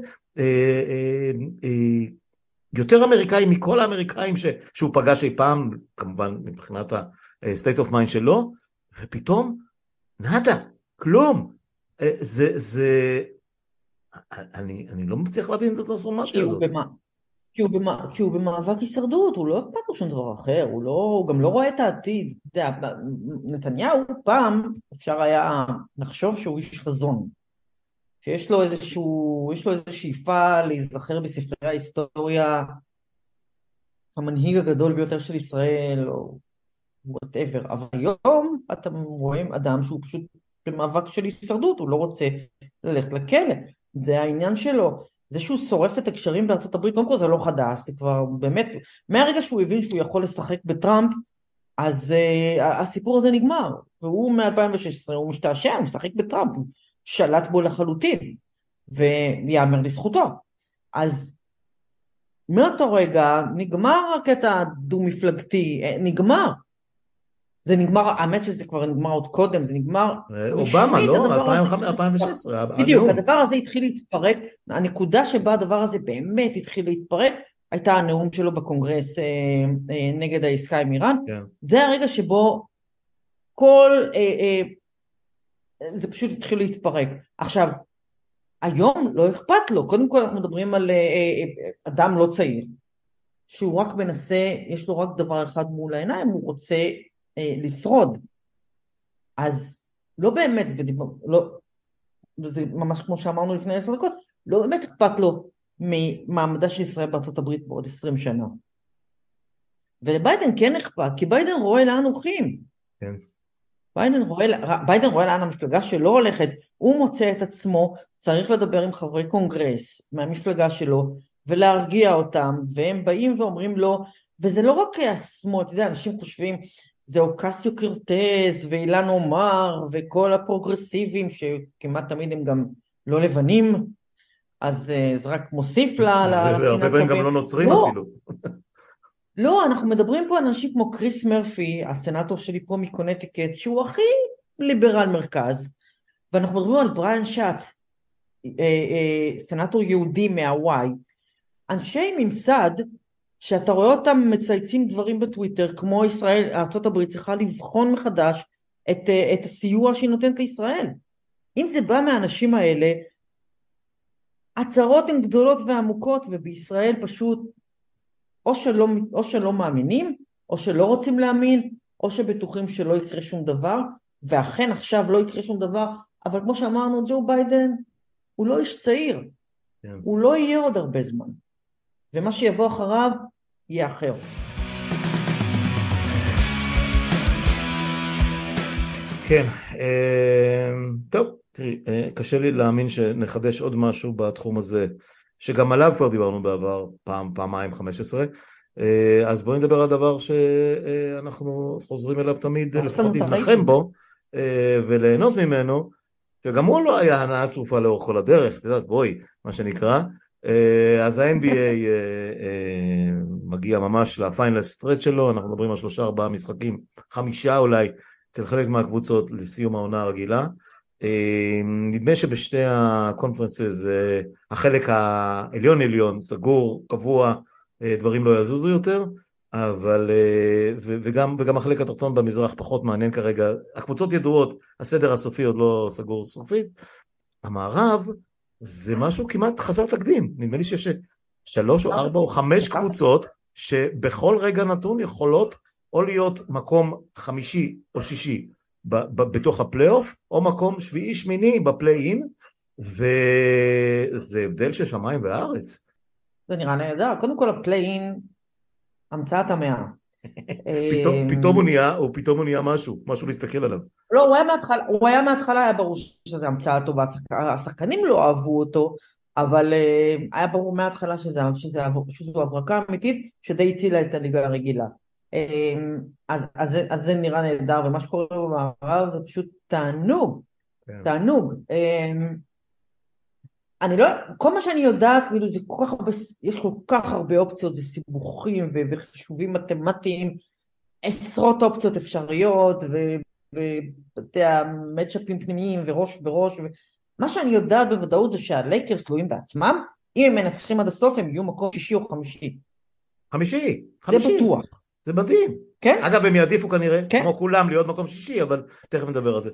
יותר אמריקאים מכל האמריקאים ש, שהוא פגש אי פעם, כמובן מבחינת ה-state of mind שלו, ופתאום נאדה, כלום. אה, זה, זה, אני, אני לא מצליח להבין את הטרנספורמציה הזאת. במה, כי, הוא במה, כי הוא במאבק הישרדות, הוא לא אכפת לו שום דבר אחר, הוא, לא, הוא גם לא רואה את העתיד. אתה יודע, נתניהו פעם אפשר היה לחשוב שהוא איש חזון, שיש לו איזשהו, יש לו איזו שאיפה להיזכר בספרי ההיסטוריה המנהיג הגדול ביותר של ישראל, או whatever, אבל היום אתם רואים אדם שהוא פשוט במאבק של הישרדות, הוא לא רוצה ללכת לכלא, זה העניין שלו. זה שהוא שורף את הקשרים בארצות הברית, קודם כל זה לא חדש, זה כבר באמת, מהרגע שהוא הבין שהוא יכול לשחק בטראמפ, אז uh, הסיפור הזה נגמר, והוא מ-2016, הוא משתעשע, הוא משחק בטראמפ, שלט בו לחלוטין, ויאמר לזכותו. אז מאותו רגע נגמר הקטע הדו-מפלגתי, אה, נגמר. זה נגמר, האמת שזה כבר נגמר עוד קודם, זה נגמר... אה, אובמה, לא? הדבר הזה- 2005, 2016. בדיוק, הנאום. הדבר הזה התחיל להתפרק, הנקודה שבה הדבר הזה באמת התחיל להתפרק, הייתה הנאום שלו בקונגרס אה, אה, נגד העסקה עם איראן. כן. זה הרגע שבו כל... אה, אה, זה פשוט התחיל להתפרק. עכשיו, היום לא אכפת לו, קודם כל אנחנו מדברים על אה, אה, אדם לא צעיר, שהוא רק מנסה, יש לו רק דבר אחד מול העיניים, הוא רוצה אה, לשרוד. אז לא באמת, ודיבר, לא, וזה ממש כמו שאמרנו לפני עשר דקות, לא באמת אכפת לו ממעמדה של ישראל בארצות הברית בעוד עשרים שנה. ולביידן כן אכפת, כי ביידן רואה לאן הולכים. כן. ביידן רואה, ביידן רואה לאן המפלגה שלו הולכת, הוא מוצא את עצמו, צריך לדבר עם חברי קונגרס מהמפלגה שלו ולהרגיע אותם, והם באים ואומרים לו, וזה לא רק השמאל, אתה יודע, אנשים חושבים, זה אוקסיו קורטז ואילהן עומר וכל הפרוגרסיבים שכמעט תמיד הם גם לא לבנים, אז אה, זה רק מוסיף ל- ל- לשנאת הרבה פעמים גם. לא נוצרים לא. אפילו. לא, אנחנו מדברים פה על אנשים כמו קריס מרפי, הסנאטור שלי פה מקונטיקט, שהוא הכי ליברל מרכז, ואנחנו מדברים על בריאן שץ, אה, אה, סנאטור יהודי מהוואי, אנשי ממסד שאתה רואה אותם מצייצים דברים בטוויטר, כמו ישראל, ארה"ב צריכה לבחון מחדש את, אה, את הסיוע שהיא נותנת לישראל. אם זה בא מהאנשים האלה, הצהרות הן גדולות ועמוקות, ובישראל פשוט או שלא, או שלא מאמינים, או שלא רוצים להאמין, או שבטוחים שלא יקרה שום דבר, ואכן עכשיו לא יקרה שום דבר, אבל כמו שאמרנו, ג'ו ביידן הוא לא איש צעיר, כן. הוא לא יהיה עוד הרבה זמן, ומה שיבוא אחריו יהיה אחר. כן, אה, טוב, תראי, אה, קשה לי להאמין שנחדש עוד משהו בתחום הזה, שגם עליו כבר דיברנו בעבר, פעם, פעמיים, 15, אה, אז בואי נדבר על דבר שאנחנו חוזרים אליו תמיד, לפחות להתנחם. בו אה, וליהנות ממנו, שגם הוא לא היה הנאה צרופה לאורך כל הדרך, את יודעת, בואי, מה שנקרא. אה, אז ה-NBA אה, אה, מגיע ממש לפיינל סטרט שלו, אנחנו מדברים על שלושה ארבעה משחקים, חמישה אולי, אצל חלק מהקבוצות לסיום העונה הרגילה. אה, נדמה שבשתי הקונפרנסס אה, החלק העליון עליון, סגור, קבוע, אה, דברים לא יזוזו יותר, אבל ו- וגם, וגם החלק התחתון במזרח פחות מעניין כרגע, הקבוצות ידועות, הסדר הסופי עוד לא סגור סופית. המערב זה משהו כמעט חסר תקדים, נדמה לי שיש שלוש או ארבע או חמש קבוצות שבכל רגע נתון יכולות או להיות מקום חמישי או שישי ב- ב- בתוך הפלייאוף, או מקום שביעי שמיני בפליי-אין, וזה הבדל של שמיים וארץ. זה נראה נהדר. קודם כל הפליי-אין, המצאת המאה. פתאום, אה, פתאום הוא נהיה, או פתאום הוא נהיה משהו, משהו להסתכל עליו. לא, הוא היה מההתחלה, הוא היה מההתחלה, היה ברור שזו המצאה טובה, השחק- השחקנים לא אהבו אותו, אבל אה, היה ברור מההתחלה שזו הברקה אמיתית שדי הצילה את הליגה הרגילה. אה, אז, אז, זה- אז זה נראה נהדר, ומה שקורה במערב זה פשוט תענוג, כן. תענוג. אה, אני לא, כל מה שאני יודעת, כאילו זה כל כך הרבה, יש כל כך הרבה אופציות וסיבוכים וחישובים מתמטיים, עשרות אופציות אפשריות, ואתה יודע, מצ'אפים פנימיים וראש בראש, ו... מה שאני יודעת בוודאות זה שהלייקרס תלויים בעצמם, אם הם מנצחים עד הסוף הם יהיו מקום שישי או חמישי, חמישי, זה חמישי, בטוח, זה מדהים. כן? אגב, הם יעדיפו כנראה, כן. כמו כולם, להיות מקום שישי, אבל תכף נדבר על זה.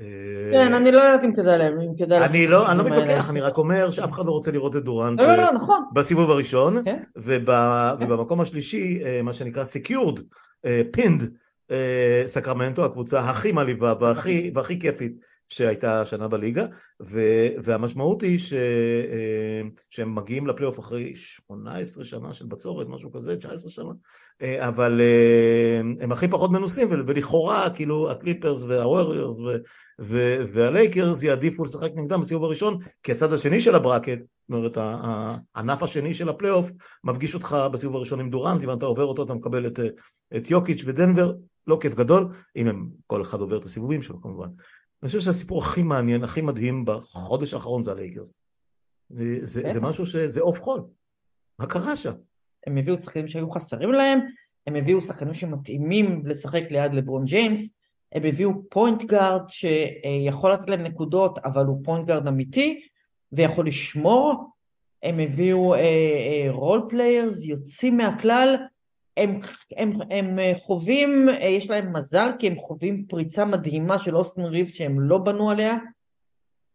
אה, כן, אני לא יודעת אם כדאי להם, אם כדאי אני לעשות לא, אני לא. מתווכח, אני רק אומר שאף אחד לא רוצה לראות את דורנט לא, לא, אה, נכון, בסיבוב הראשון, כן. וב- ובמקום השלישי, אה, מה שנקרא secured, pinned, אה, סקרמנטו, הקבוצה הכי מעליבה והכי, כיפית שהייתה השנה בליגה, והמשמעות היא שהם מגיעים לפלייאוף אחרי 18 שנה של בצורת, משהו כזה, 19 שנה, אבל אה, הם הכי פחות מנוסים, ולכאורה, כאילו, הקליפרס והווריורס והלייקרס יעדיפו לשחק נגדם בסיבוב הראשון, כי הצד השני של ה bracket, זאת אומרת, הענף השני של הפלייאוף, מפגיש אותך בסיבוב הראשון עם דורנט, אם אתה עובר אותו אתה מקבל את, את יוקיץ' ודנבר, לא כיף גדול, אם הם, כל אחד עובר את הסיבובים שלו כמובן. אני חושב שהסיפור הכי מעניין, הכי מדהים בחודש האחרון זה הלייקרס. זה, זה. משהו שזה עוף חול. מה קרה שם? הם הביאו שחקנים שהיו חסרים להם, הם הביאו שחקנים שמתאימים לשחק ליד לברון ג'יימס, הם הביאו point guard שיכול לתת להם נקודות, אבל הוא point guard אמיתי, ויכול לשמור, הם הביאו role players, יוצאים מהכלל, הם, הם, הם אה, חווים, אה, יש להם מזל, כי הם חווים פריצה מדהימה של אוסטין ריבס שהם לא בנו עליה,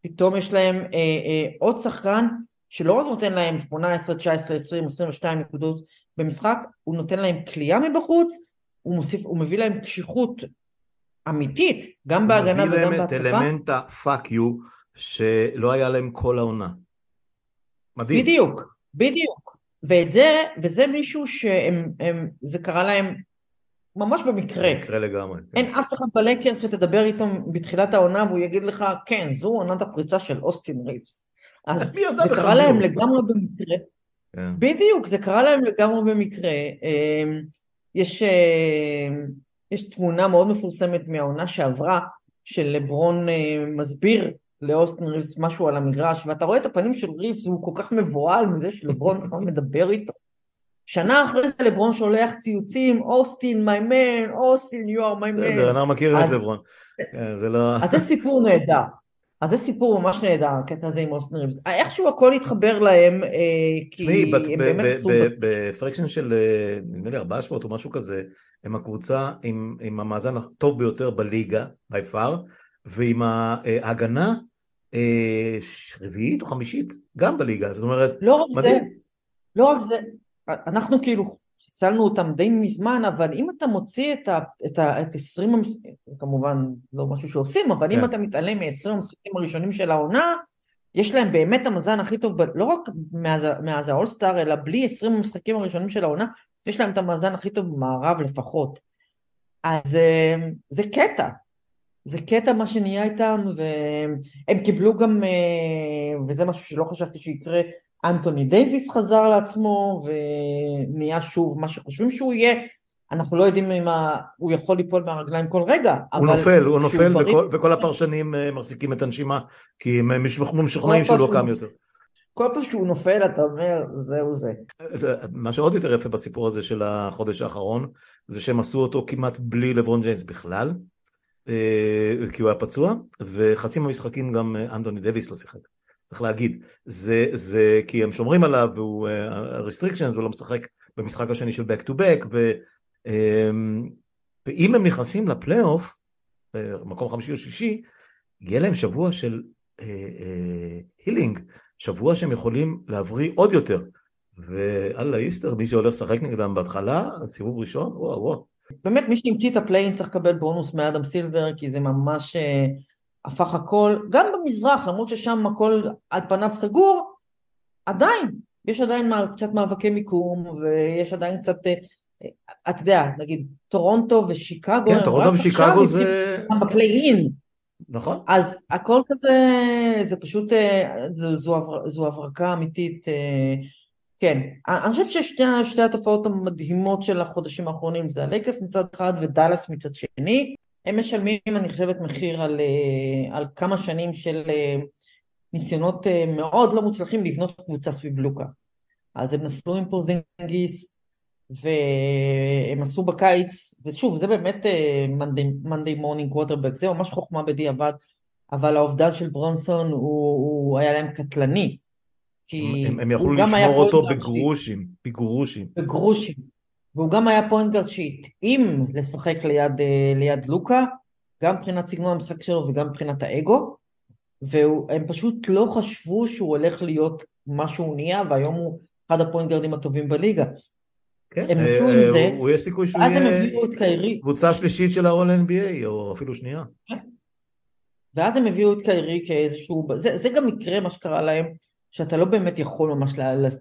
פתאום יש להם אה, אה, עוד שחקן שלא רק נותן להם 18, 19, 20, 22 נקודות במשחק, הוא נותן להם קליעה מבחוץ, הוא, מוסיף, הוא מביא להם קשיחות אמיתית, גם בהגנה מביא וגם להם את בהתקפה. אלמנט ה-fuck you שלא היה להם כל העונה. מדהים. בדיוק, בדיוק. ואת זה, וזה מישהו שהם, הם, זה קרה להם ממש במקרה. יקרה לגמרי. כן. אין אף אחד בלקרס שתדבר איתו בתחילת העונה והוא יגיד לך, כן, זו עונת הפריצה של אוסטין ריבס. אז (laughs) מי זה קרה מי להם הוא? לגמרי במקרה. כן. בדיוק, זה קרה להם לגמרי במקרה. אמ, יש, אמ, יש תמונה מאוד מפורסמת מהעונה שעברה, של לברון אה, מסביר לאוסטין ריבס משהו על המגרש, ואתה רואה את הפנים של ריבס, והוא כל כך מבוהל מזה שלברון בכלל (laughs) מדבר איתו. שנה אחרי זה לברון שולח ציוצים, אוסטין, my man, אוסטין, you are my man. בסדר, אנחנו מכירים את לברון. כן, זה לא... אז זה סיפור נהדר. אז זה סיפור ממש נהדר, הקטע הזה עם אוסטין ריבס. איכשהו הכל התחבר להם, אה, כי הם באמת עשו... בפרקשן של אה, נדמה לי ארבעה שבועות או משהו כזה, הם הקבוצה עם, עם המאזן הטוב ביותר בליגה, by far, ועם ההגנה אה, רביעית או חמישית גם בליגה, זאת אומרת, לא רק מדהים. זה, לא רק זה, אנחנו כאילו חיסלנו אותם די מזמן, אבל אם אתה מוציא את, ה, את, ה, את 20, כמובן לא משהו שעושים, אבל כן. אם אתה מתעלם מ-20 המשחקים הראשונים של העונה, יש להם באמת המזן הכי טוב, לא רק מאז, מאז האולסטאר, אלא בלי 20 המשחקים הראשונים של העונה, יש להם את המאזן הכי טוב במערב לפחות. אז אה, זה קטע, זה קטע מה שנהיה איתם, והם קיבלו גם, אה, וזה משהו שלא חשבתי שיקרה, אנטוני דייוויס חזר לעצמו ונהיה שוב מה שחושבים שהוא יהיה, אנחנו לא יודעים אם הוא יכול ליפול מהרגליים כל רגע, הוא נופל, הוא נופל וכל, וכל הפרשנים אה, מחזיקים את הנשימה כי הם משוכנעים שהוא לא קם יותר. כל פעם שהוא נופל אתה אומר זהו זה. מה שעוד יותר יפה בסיפור הזה של החודש האחרון זה שהם עשו אותו כמעט בלי לברון ג'יינס בכלל אה, כי הוא היה פצוע וחצי מהמשחקים גם אה, אנדוני דוויס לא שיחק צריך להגיד זה, זה כי הם שומרים עליו והוא restrictions ולא משחק במשחק השני של back to back ו, אמ, ואם הם נכנסים לפלייאוף מקום חמישי או שישי יהיה להם שבוע של healing uh, uh, שבוע שהם יכולים להבריא עוד יותר. ואללה איסטר, מי שהולך לשחק נגדם בהתחלה, סיבוב ראשון, וואו וואו. באמת מי שהמציא את ה play-in צריך לקבל בונוס מאדם סילבר, כי זה ממש אה, הפך הכל, גם במזרח, למרות ששם הכל על פניו סגור, עדיין, יש עדיין קצת מאבקי מיקום, ויש עדיין קצת, אה, אתה יודע, נגיד טורונטו ושיקגו, כן, טורונטו ושיקגו זה... ב play-in. נכון. אז הכל כזה, זה פשוט, אה, זו, זו, זו הברקה אמיתית. אה, כן, אני חושבת ששתי התופעות המדהימות של החודשים האחרונים זה הלייקרס מצד אחד ודאלאס מצד שני. הם משלמים, אני חושבת, מחיר על, אה, על כמה שנים של ניסיונות מאוד לא מוצלחים לבנות קבוצה סביב לוקה. אז הם נפלו עם פורזינגיס, והם עשו בקיץ, ושוב, זה באמת Monday morning quarterback, זה ממש חוכמה בדיעבד, אבל האובדן של ברונסון הוא, הוא היה להם קטלני. כי הם, הם יכלו לשמור אותו בגרושים, בגרושים. בגרושים. והוא גם היה point guard שהתאים לשחק ליד, אה, ליד לוקה, גם מבחינת סגנון המשחק שלו וגם מבחינת האגו, והם פשוט לא חשבו שהוא הולך להיות מה שהוא נהיה, והיום הוא אחד הפוינטגרדים הטובים בליגה. כן, הם נסו עם אה, זה, הוא יש סיכוי שהוא יהיה קבוצה שלישית של ה-all NBA, או אפילו שנייה. כן. ואז הם הביאו את קיירי כאיזשהו, זה, זה גם מקרה מה שקרה להם, שאתה לא באמת יכול ממש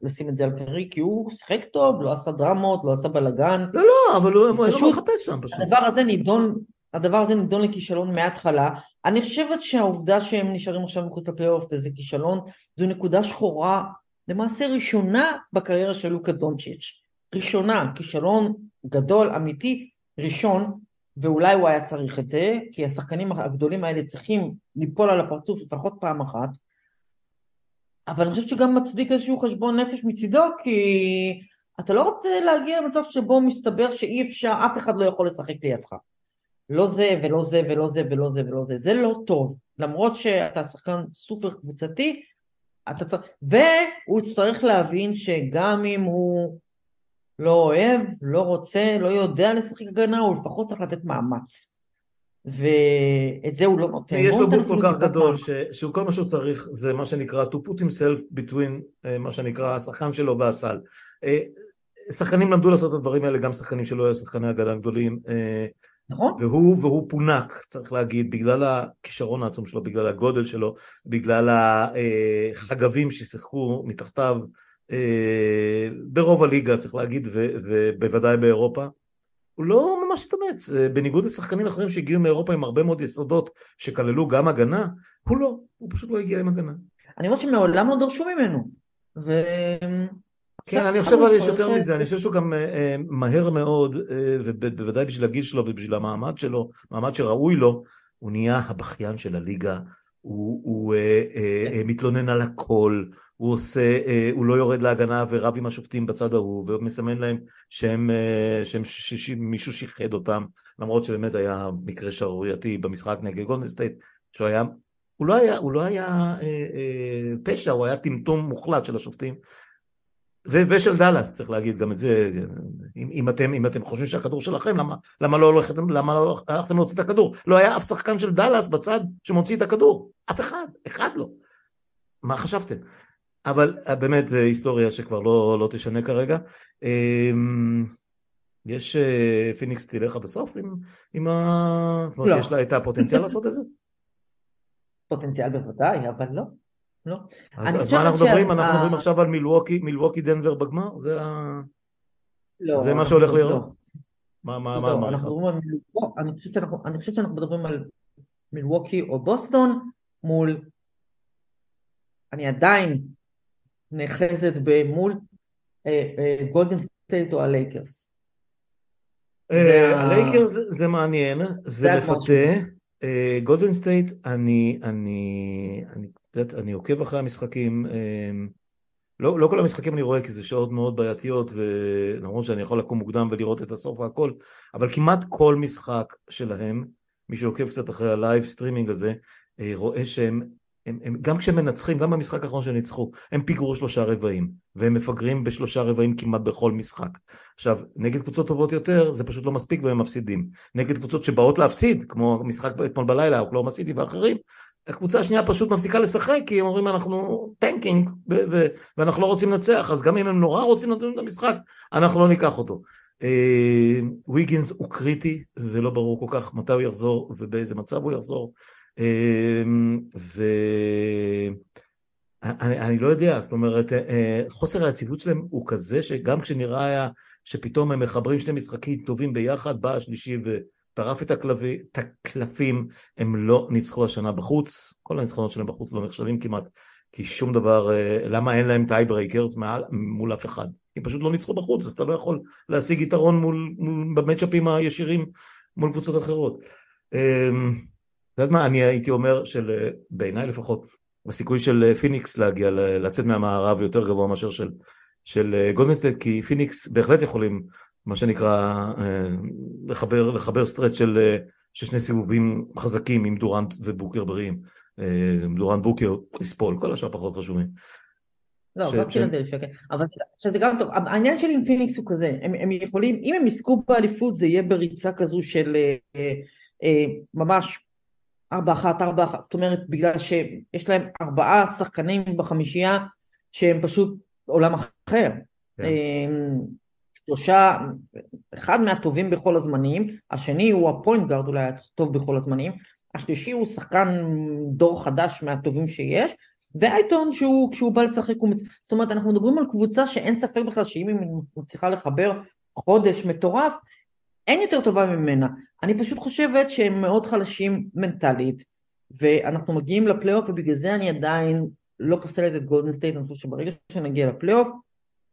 לשים את זה על קיירי, כי הוא שיחק טוב, לא עשה דרמות, לא עשה בלאגן. לא, לא, אבל הוא לא מחפש שם פשוט. הדבר הזה נידון, הדבר הזה נידון לכישלון מההתחלה. אני חושבת שהעובדה שהם נשארים עכשיו מחוץ לפלייאוף וזה כישלון, זו נקודה שחורה, למעשה ראשונה בקריירה של לוקה דונצ'יץ'. ראשונה, כישלון גדול, אמיתי, ראשון, ואולי הוא היה צריך את זה, כי השחקנים הגדולים האלה צריכים ליפול על הפרצוף לפחות פעם אחת, אבל אני חושבת שגם מצדיק איזשהו חשבון נפש מצידו, כי אתה לא רוצה להגיע למצב שבו מסתבר שאי אפשר, אף אחד לא יכול לשחק לידך. לא זה ולא זה ולא זה ולא זה ולא זה, זה לא טוב. למרות שאתה שחקן סופר קבוצתי, אתה צריך, והוא יצטרך להבין שגם אם הוא לא אוהב, לא רוצה, לא יודע לשחק הגנה, הוא לפחות צריך לתת מאמץ. ואת זה הוא לא נותן. יש לו גוף כל כך גדול, ש... שהוא כל מה שהוא צריך זה מה שנקרא to put himself between uh, מה שנקרא השחקן שלו והסל. Uh, שחקנים למדו לעשות את הדברים האלה, גם שחקנים שלא היו שחקני הגנה גדולים. Uh, נכון. והוא, והוא פונק, צריך להגיד, בגלל הכישרון העצום שלו, בגלל הגודל שלו, בגלל החגבים ששיחקו מתחתיו אה, ברוב הליגה צריך להגיד ובוודאי באירופה הוא לא ממש התאמץ, אה, בניגוד לשחקנים אחרים שהגיעו מאירופה עם הרבה מאוד יסודות שכללו גם הגנה, הוא לא, הוא פשוט לא הגיע עם הגנה. אני אומר שמעולם לא דרשו ממנו. ו... כן, אני חושב על יש יותר מזה, אני חושב שהוא גם אה, מהר מאוד, ובוודאי בשביל הגיל שלו ובשביל המעמד שלו, מעמד שראוי לו, הוא נהיה הבכיין של הליגה, הוא, אה, אה, אה, מתלונן על הכל, הוא עושה, אה, הוא לא יורד להגנה ורב עם השופטים בצד ההוא, ומסמן להם שהם, אה, שהם ש, ש, מישהו שיחד אותם, למרות שבאמת היה מקרה שערורייתי במשחק נגד גולדן סטייט, שהוא היה, הוא לא היה, הוא לא היה אה, אה, פשע, הוא היה טמטום מוחלט של השופטים. ו- ושל דאלאס, צריך להגיד גם את זה, אם, אם, אתם, אם אתם חושבים שהכדור שלכם, למה, למה לא לא הלכתם להוציא את הכדור? לא היה אף שחקן של דאלאס בצד שמוציא את הכדור, אף אחד, אחד לא. מה חשבתם? אבל אה, באמת זו היסטוריה שכבר לא, לא תשנה כרגע. אמ, יש אה, פיניקס תלך עד הסוף עם, עם ה... לא. יש לה את הפוטנציאל (laughs) לעשות את זה? פוטנציאל בוודאי, אבל לא. לא. אז, אז מה אנחנו מדברים? שה... אנחנו מדברים עכשיו על מילווקי, מילווקי דנבר בגמר? זה, ה... לא, זה מה שהולך להיות? לא. מה, מה, לא, מה, מה אנחנו מדברים על מילווקי, אני חושבת שאנחנו, אני חושבת שאנחנו מדברים על מילווקי או בוסטון מול, אני עדיין נאחזת במול גולדן סטייט או הלייקרס. הלייקרס זה מעניין, זה מפתה. גולדן סטייט, אני, אני, אני, יודעת, אני עוקב אחרי המשחקים, לא, לא כל המשחקים אני רואה כי זה שעות מאוד בעייתיות ולמרות שאני יכול לקום מוקדם ולראות את הסוף והכל, אבל כמעט כל משחק שלהם, מי שעוקב קצת אחרי ה live streaming הזה, רואה שהם הם, הם, גם כשהם מנצחים, גם במשחק האחרון שהם ניצחו, הם פיגרו שלושה רבעים, והם מפגרים בשלושה רבעים כמעט בכל משחק. עכשיו, נגד קבוצות טובות יותר, זה פשוט לא מספיק והם מפסידים. נגד קבוצות שבאות להפסיד, כמו המשחק אתמול בלילה, אוקלהומה סיטי ואחרים, הקבוצה השנייה פשוט מפסיקה לשחק, כי הם אומרים אנחנו tanking, ואנחנו לא רוצים לנצח, אז גם אם הם נורא רוצים לתת את המשחק, אנחנו לא ניקח אותו. וויגינס uh, הוא קריטי, ולא ברור כל כך מתי הוא יחזור ובאיזה מצב הוא יחזור. אמ, ואני אני לא יודע, זאת אומרת, אה, חוסר היציבות שלהם הוא כזה שגם כשנראה היה שפתאום הם מחברים שני משחקים טובים ביחד, בא השלישי וטרף את, הקלפי, את הקלפים, הם לא ניצחו השנה בחוץ, כל הניצחונות שלהם בחוץ לא נחשבים כמעט, כי שום דבר, אה, למה אין להם tiebreakers מול אף אחד? הם פשוט לא ניצחו בחוץ, אז אתה לא יכול להשיג יתרון במאצ'אפים הישירים מול קבוצות אחרות. אמ, יודעת מה, אני הייתי אומר שבעיניי לפחות, הסיכוי של פיניקס להגיע, לצאת מהמערב יותר גבוה מאשר של, של גולדן סטייט, כי פיניקס בהחלט יכולים, מה שנקרא, אה, לחבר, לחבר stretch של, של שני סיבובים חזקים עם דורנט ובוקר בריאים. אה, דורנט בוקר, כריס פול, כל השאר פחות חשובים. לא, גם פילדלפיה, כן. אבל שזה גם טוב. העניין שלי עם פיניקס הוא כזה, הם, הם יכולים, אם הם יזכו באליפות זה יהיה בריצה כזו של אה, אה, ממש ארבע אחת, ארבע אחת, זאת אומרת בגלל שיש להם ארבעה שחקנים בחמישייה שהם פשוט עולם אחר. כן. אמ, שלושה, אחד מהטובים בכל הזמנים, השני הוא הפוינט גארד אולי הטוב בכל הזמנים, השלישי הוא שחקן דור חדש מהטובים שיש, ואייטון שהוא, כשהוא בא לשחק הוא מצ... זאת אומרת אנחנו מדברים על קבוצה שאין ספק בכלל שאם היא מצליחה לחבר חודש מטורף אין יותר טובה ממנה. אני פשוט חושבת שהם מאוד חלשים מנטלית, ואנחנו מגיעים לפלייאוף, ובגלל זה אני עדיין לא פוסלת את גולדן סטייט, אני חושבת שברגע שנגיע לפלייאוף,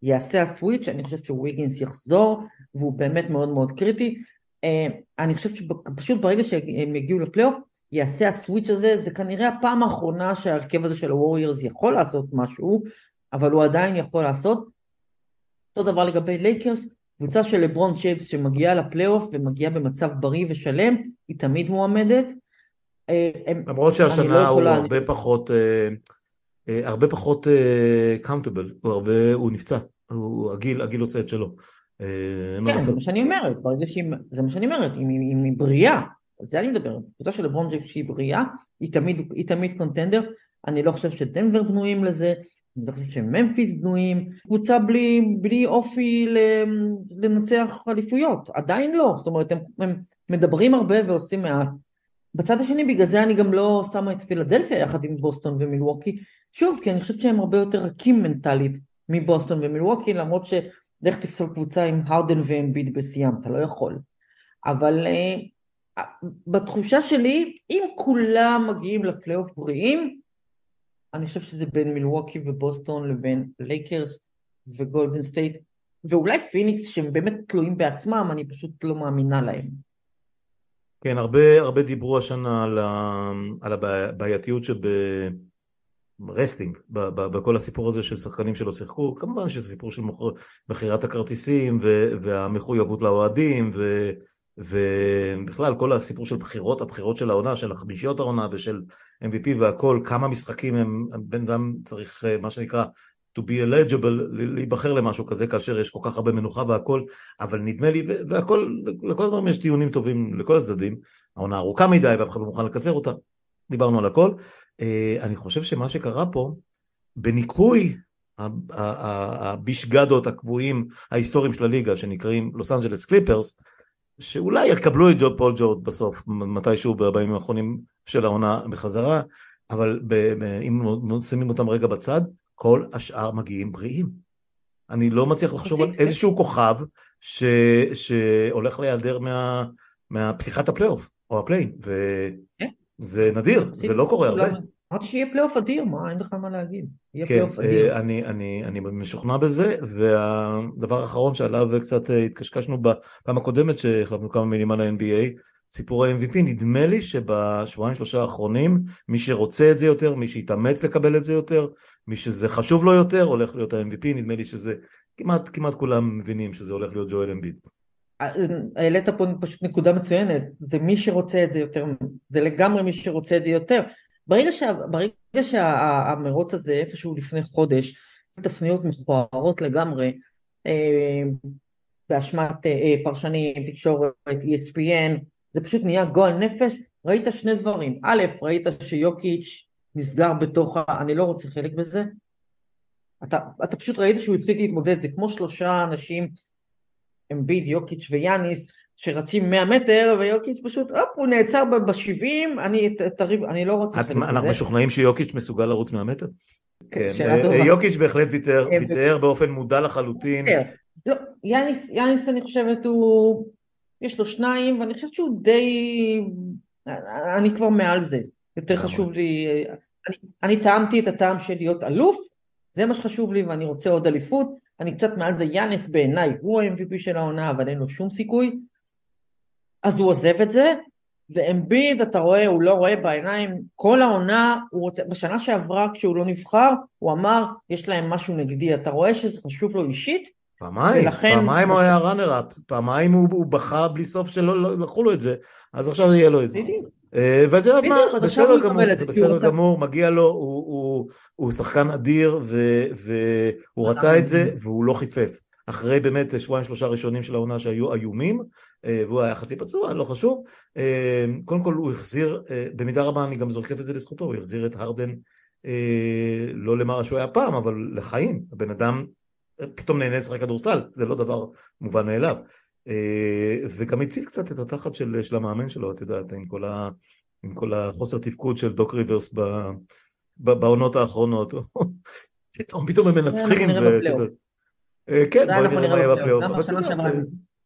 יעשה ה switch, אני חושבת שוויגינס יחזור, והוא באמת מאוד מאוד קריטי. אה, אני חושבת שפשוט ברגע שהם יגיעו לפלייאוף, יעשה ה switch הזה, זה כנראה הפעם האחרונה שההרכב הזה של הווריירס יכול לעשות משהו, אבל הוא עדיין יכול לעשות. אותו דבר לגבי לייקרס, קבוצה של לברון ג'יימס שמגיעה לפלייאוף ומגיעה במצב בריא ושלם, היא תמיד מועמדת. אה, למרות שהשנה לא הוא יכולה, הרבה אני... פחות, אה, אה, הרבה פחות accountable, הוא הרבה, הוא נפצע, הוא, הגיל, הגיל עושה את שלו. כן, זה מה שאני אומרת, זה מה שאני אומרת, אם היא בריאה, על זה אני מדבר, קבוצה של לברון ג'יימס שהיא בריאה, היא תמיד, היא תמיד contender, אני לא חושב שדנבר בנויים לזה, אני חושב שממפיס בנויים, קבוצה בלי, בלי אופי לנצח אליפויות, עדיין לא, זאת אומרת הם, הם מדברים הרבה ועושים מעט. בצד השני בגלל זה אני גם לא שמה את פילדלפיה יחד עם בוסטון ומילווקי, שוב כי אני חושבת שהם הרבה יותר רכים מנטלית מבוסטון ומילווקי למרות שלך תפסול קבוצה עם הרדן ואמביד בשיאם, אתה לא יכול. אבל uh, בתחושה שלי אם כולם מגיעים לפלייאוף בריאים אני חושב שזה בין מילווקי ובוסטון לבין לייקרס וגולדן סטייט, ואולי פיניקס שהם באמת תלויים בעצמם, אני פשוט לא מאמינה להם. כן, הרבה, הרבה דיברו השנה על, ה, על הבעייתיות שב resting, בכל הסיפור הזה של שחקנים שלא שיחקו, כמובן שזה סיפור של מכירת הכרטיסים והמחויבות לאוהדים ו, ובכלל כל הסיפור של בחירות, הבחירות של העונה, של החמישיות העונה ושל MVP והכל, כמה משחקים הם, בן אדם צריך מה שנקרא to be eligible, להיבחר למשהו כזה כאשר יש כל כך הרבה מנוחה והכל, אבל נדמה לי, והכל, לכל הדברים יש טיעונים טובים לכל הצדדים, העונה ארוכה מדי ואף אחד לא מוכן לקצר אותה, דיברנו על הכל. אה, אני חושב שמה שקרה פה, בניכוי הבישגדות הקבועים ההיסטוריים של הליגה שנקראים לוס אנג'לס קליפרס, שאולי יקבלו את פול ג'ורג' בסוף, מתישהו בימים האחרונים של העונה בחזרה, אבל אם שמים אותם רגע בצד, כל השאר מגיעים בריאים. אני לא מצליח לחשוב על איזשהו כוכב ש... שהולך להיעדר מה... מהפתיחת הפלייאוף או ה play-in, וזה כן. נדיר, זה לא קורה הרבה. אמרתי שיהיה פלייאוף אדיר, מה, אין לך מה להגיד. יהיה כן, פלייאוף אדיר. אני, אני, אני משוכנע בזה, והדבר האחרון שעליו קצת אה, התקשקשנו בפעם הקודמת שהחלפנו כמה מילים על ה-NBA, סיפור ה-MVP, נדמה לי שבשבועיים שלושה האחרונים, מי שרוצה את זה יותר, מי שיתאמץ לקבל את זה יותר, מי שזה חשוב לו יותר, הולך להיות ה-MVP, נדמה לי שזה, כמעט, כמעט כולם מבינים שזה הולך להיות ג'ואל אמביד. העלית פה פשוט נקודה מצוינת, זה מי שרוצה את זה יותר, זה לגמרי מי שרוצה את זה יותר. ברגע, שה, ברגע שהמרוץ הזה איפשהו לפני חודש, תפניות מכוערות לגמרי, אה, באשמת אה, פרשנים, תקשורת, ESPN, זה פשוט נהיה גועל נפש, ראית שני דברים, א', ראית שיוקיץ' נסגר בתוך ה... אני לא רוצה חלק בזה, אתה, אתה פשוט ראית שהוא הפסיק להתמודד, זה כמו שלושה אנשים, אמביד, יוקיץ' ויאניס, שרצים 100 מטר, ויוקיץ' פשוט, הופ, הוא נעצר ב-70, אני תריב, אני לא רוצה בזה. אנחנו משוכנעים שיוקיץ' מסוגל לרוץ 100 מטר? כן, אה, יוקיץ' בהחלט ויתר, אה, ויתר באופן מודע לחלוטין. לא, יאניס, יאניס אני חושבת הוא... יש לו שניים, ואני חושבת שהוא די... אני כבר מעל זה. יותר חשוב לי... אני, אני טעמתי את הטעם של להיות אלוף, זה מה שחשוב לי ואני רוצה עוד אליפות. אני קצת מעל זה, יאנס בעיניי הוא ה-MVP של העונה, אבל אין לו שום סיכוי. אז הוא עוזב את זה, ואמביד, אתה רואה, הוא לא רואה בעיניים, כל העונה, הוא רוצה, בשנה שעברה כשהוא לא נבחר, הוא אמר, יש להם משהו נגדי, אתה רואה שזה חשוב לו אישית, פעמיים, ולכן... פעמיים הוא היה ראנר אפ, פעמיים הוא, הוא בכה בלי סוף שלא לא, לקחו לו את זה, אז עכשיו יהיה לו את זה. אה, ואת יודעת מה, בסדר גמור, זה בסדר גמור, מגיע לו, הוא, הוא, הוא שחקן אדיר והוא רצה את זה והוא לא חיפף. אחרי באמת שבועיים שלושה ראשונים של העונה שהיו איומים, אה, והוא היה חצי פצוע, לא חשוב. אה, קודם כל הוא החזיר, במידה רבה אני גם זוכף את זה לזכותו, הוא החזיר את הרדן לא למה שהוא היה פעם, אבל לחיים. הבן אדם פתאום נהנה לשחק כדורסל, זה לא דבר מובן מאליו. אה, וגם הציל קצת את התחת של, של המאמן שלו, את יודעת, עם כל, ה, עם כל החוסר תפקוד של דוק ריברס ב, ב, בעונות האחרונות. (laughs) פתאום, פתאום הם מנצחים. אה, כן, בואי נראה מה יהיה בפלייאוף.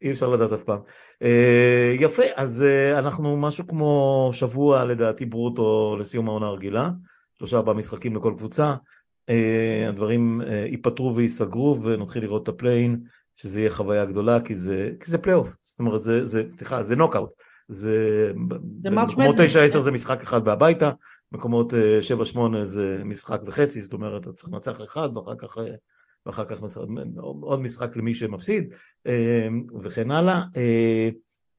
אי אפשר לדעת אף פעם. אה, יפה, אז אנחנו משהו כמו שבוע לדעתי ברוטו לסיום העונה הרגילה. שלושה ארבעה משחקים לכל קבוצה. הדברים ייפתרו וייסגרו ונתחיל לראות את ה play-in. שזה יהיה חוויה גדולה, כי זה, כי זה פלייאוף, זאת אומרת, זה, זה, סליחה, זה נוקאאוט. זה, זה במקומות 9-10 זה משחק אחד בהביתה, מקומות 7-8 אה, זה משחק וחצי, זאת אומרת, אתה צריך לנצח אחד ואחר כך, אה, ואחר כך עוד משחק למי שמפסיד, אה, וכן הלאה.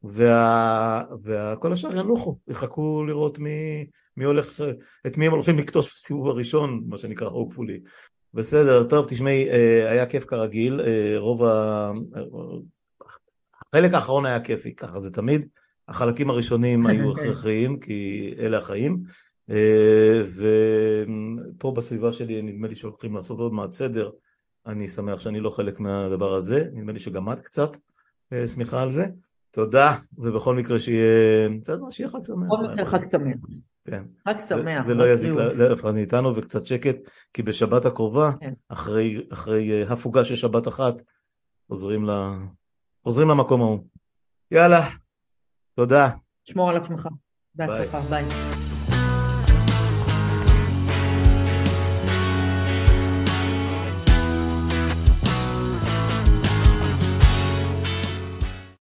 וה, וכל השאר ינוחו, יחכו לראות מי, מי הולך, את מי הם הולכים לקטוש בסיבוב הראשון, מה שנקרא hopefully, בסדר, טוב, תשמעי, אה, היה כיף כרגיל, אה, רוב ה... החלק האחרון היה כיפי, ככה זה תמיד. החלקים הראשונים (laughs) היו הכרחיים, כי אלה החיים. אה, ופה בסביבה שלי נדמה לי שהולכים לעשות עוד מעט סדר. אני שמח שאני לא חלק מהדבר הזה, נדמה לי שגם את קצת שמחה על זה. תודה, ובכל מקרה שיהיה, שיהיה חג שמח. בכל מקרה חג שמח. כן. חג שמח. זה, זה לא יזיק לאף אחד מאיתנו וקצת שקט, כי בשבת הקרובה, כן. אחרי, אחרי אה, הפוגה של שבת אחת, חוזרים, ל... חוזרים למקום ההוא. יאללה, תודה. שמור על עצמך. בהצלחה. ביי.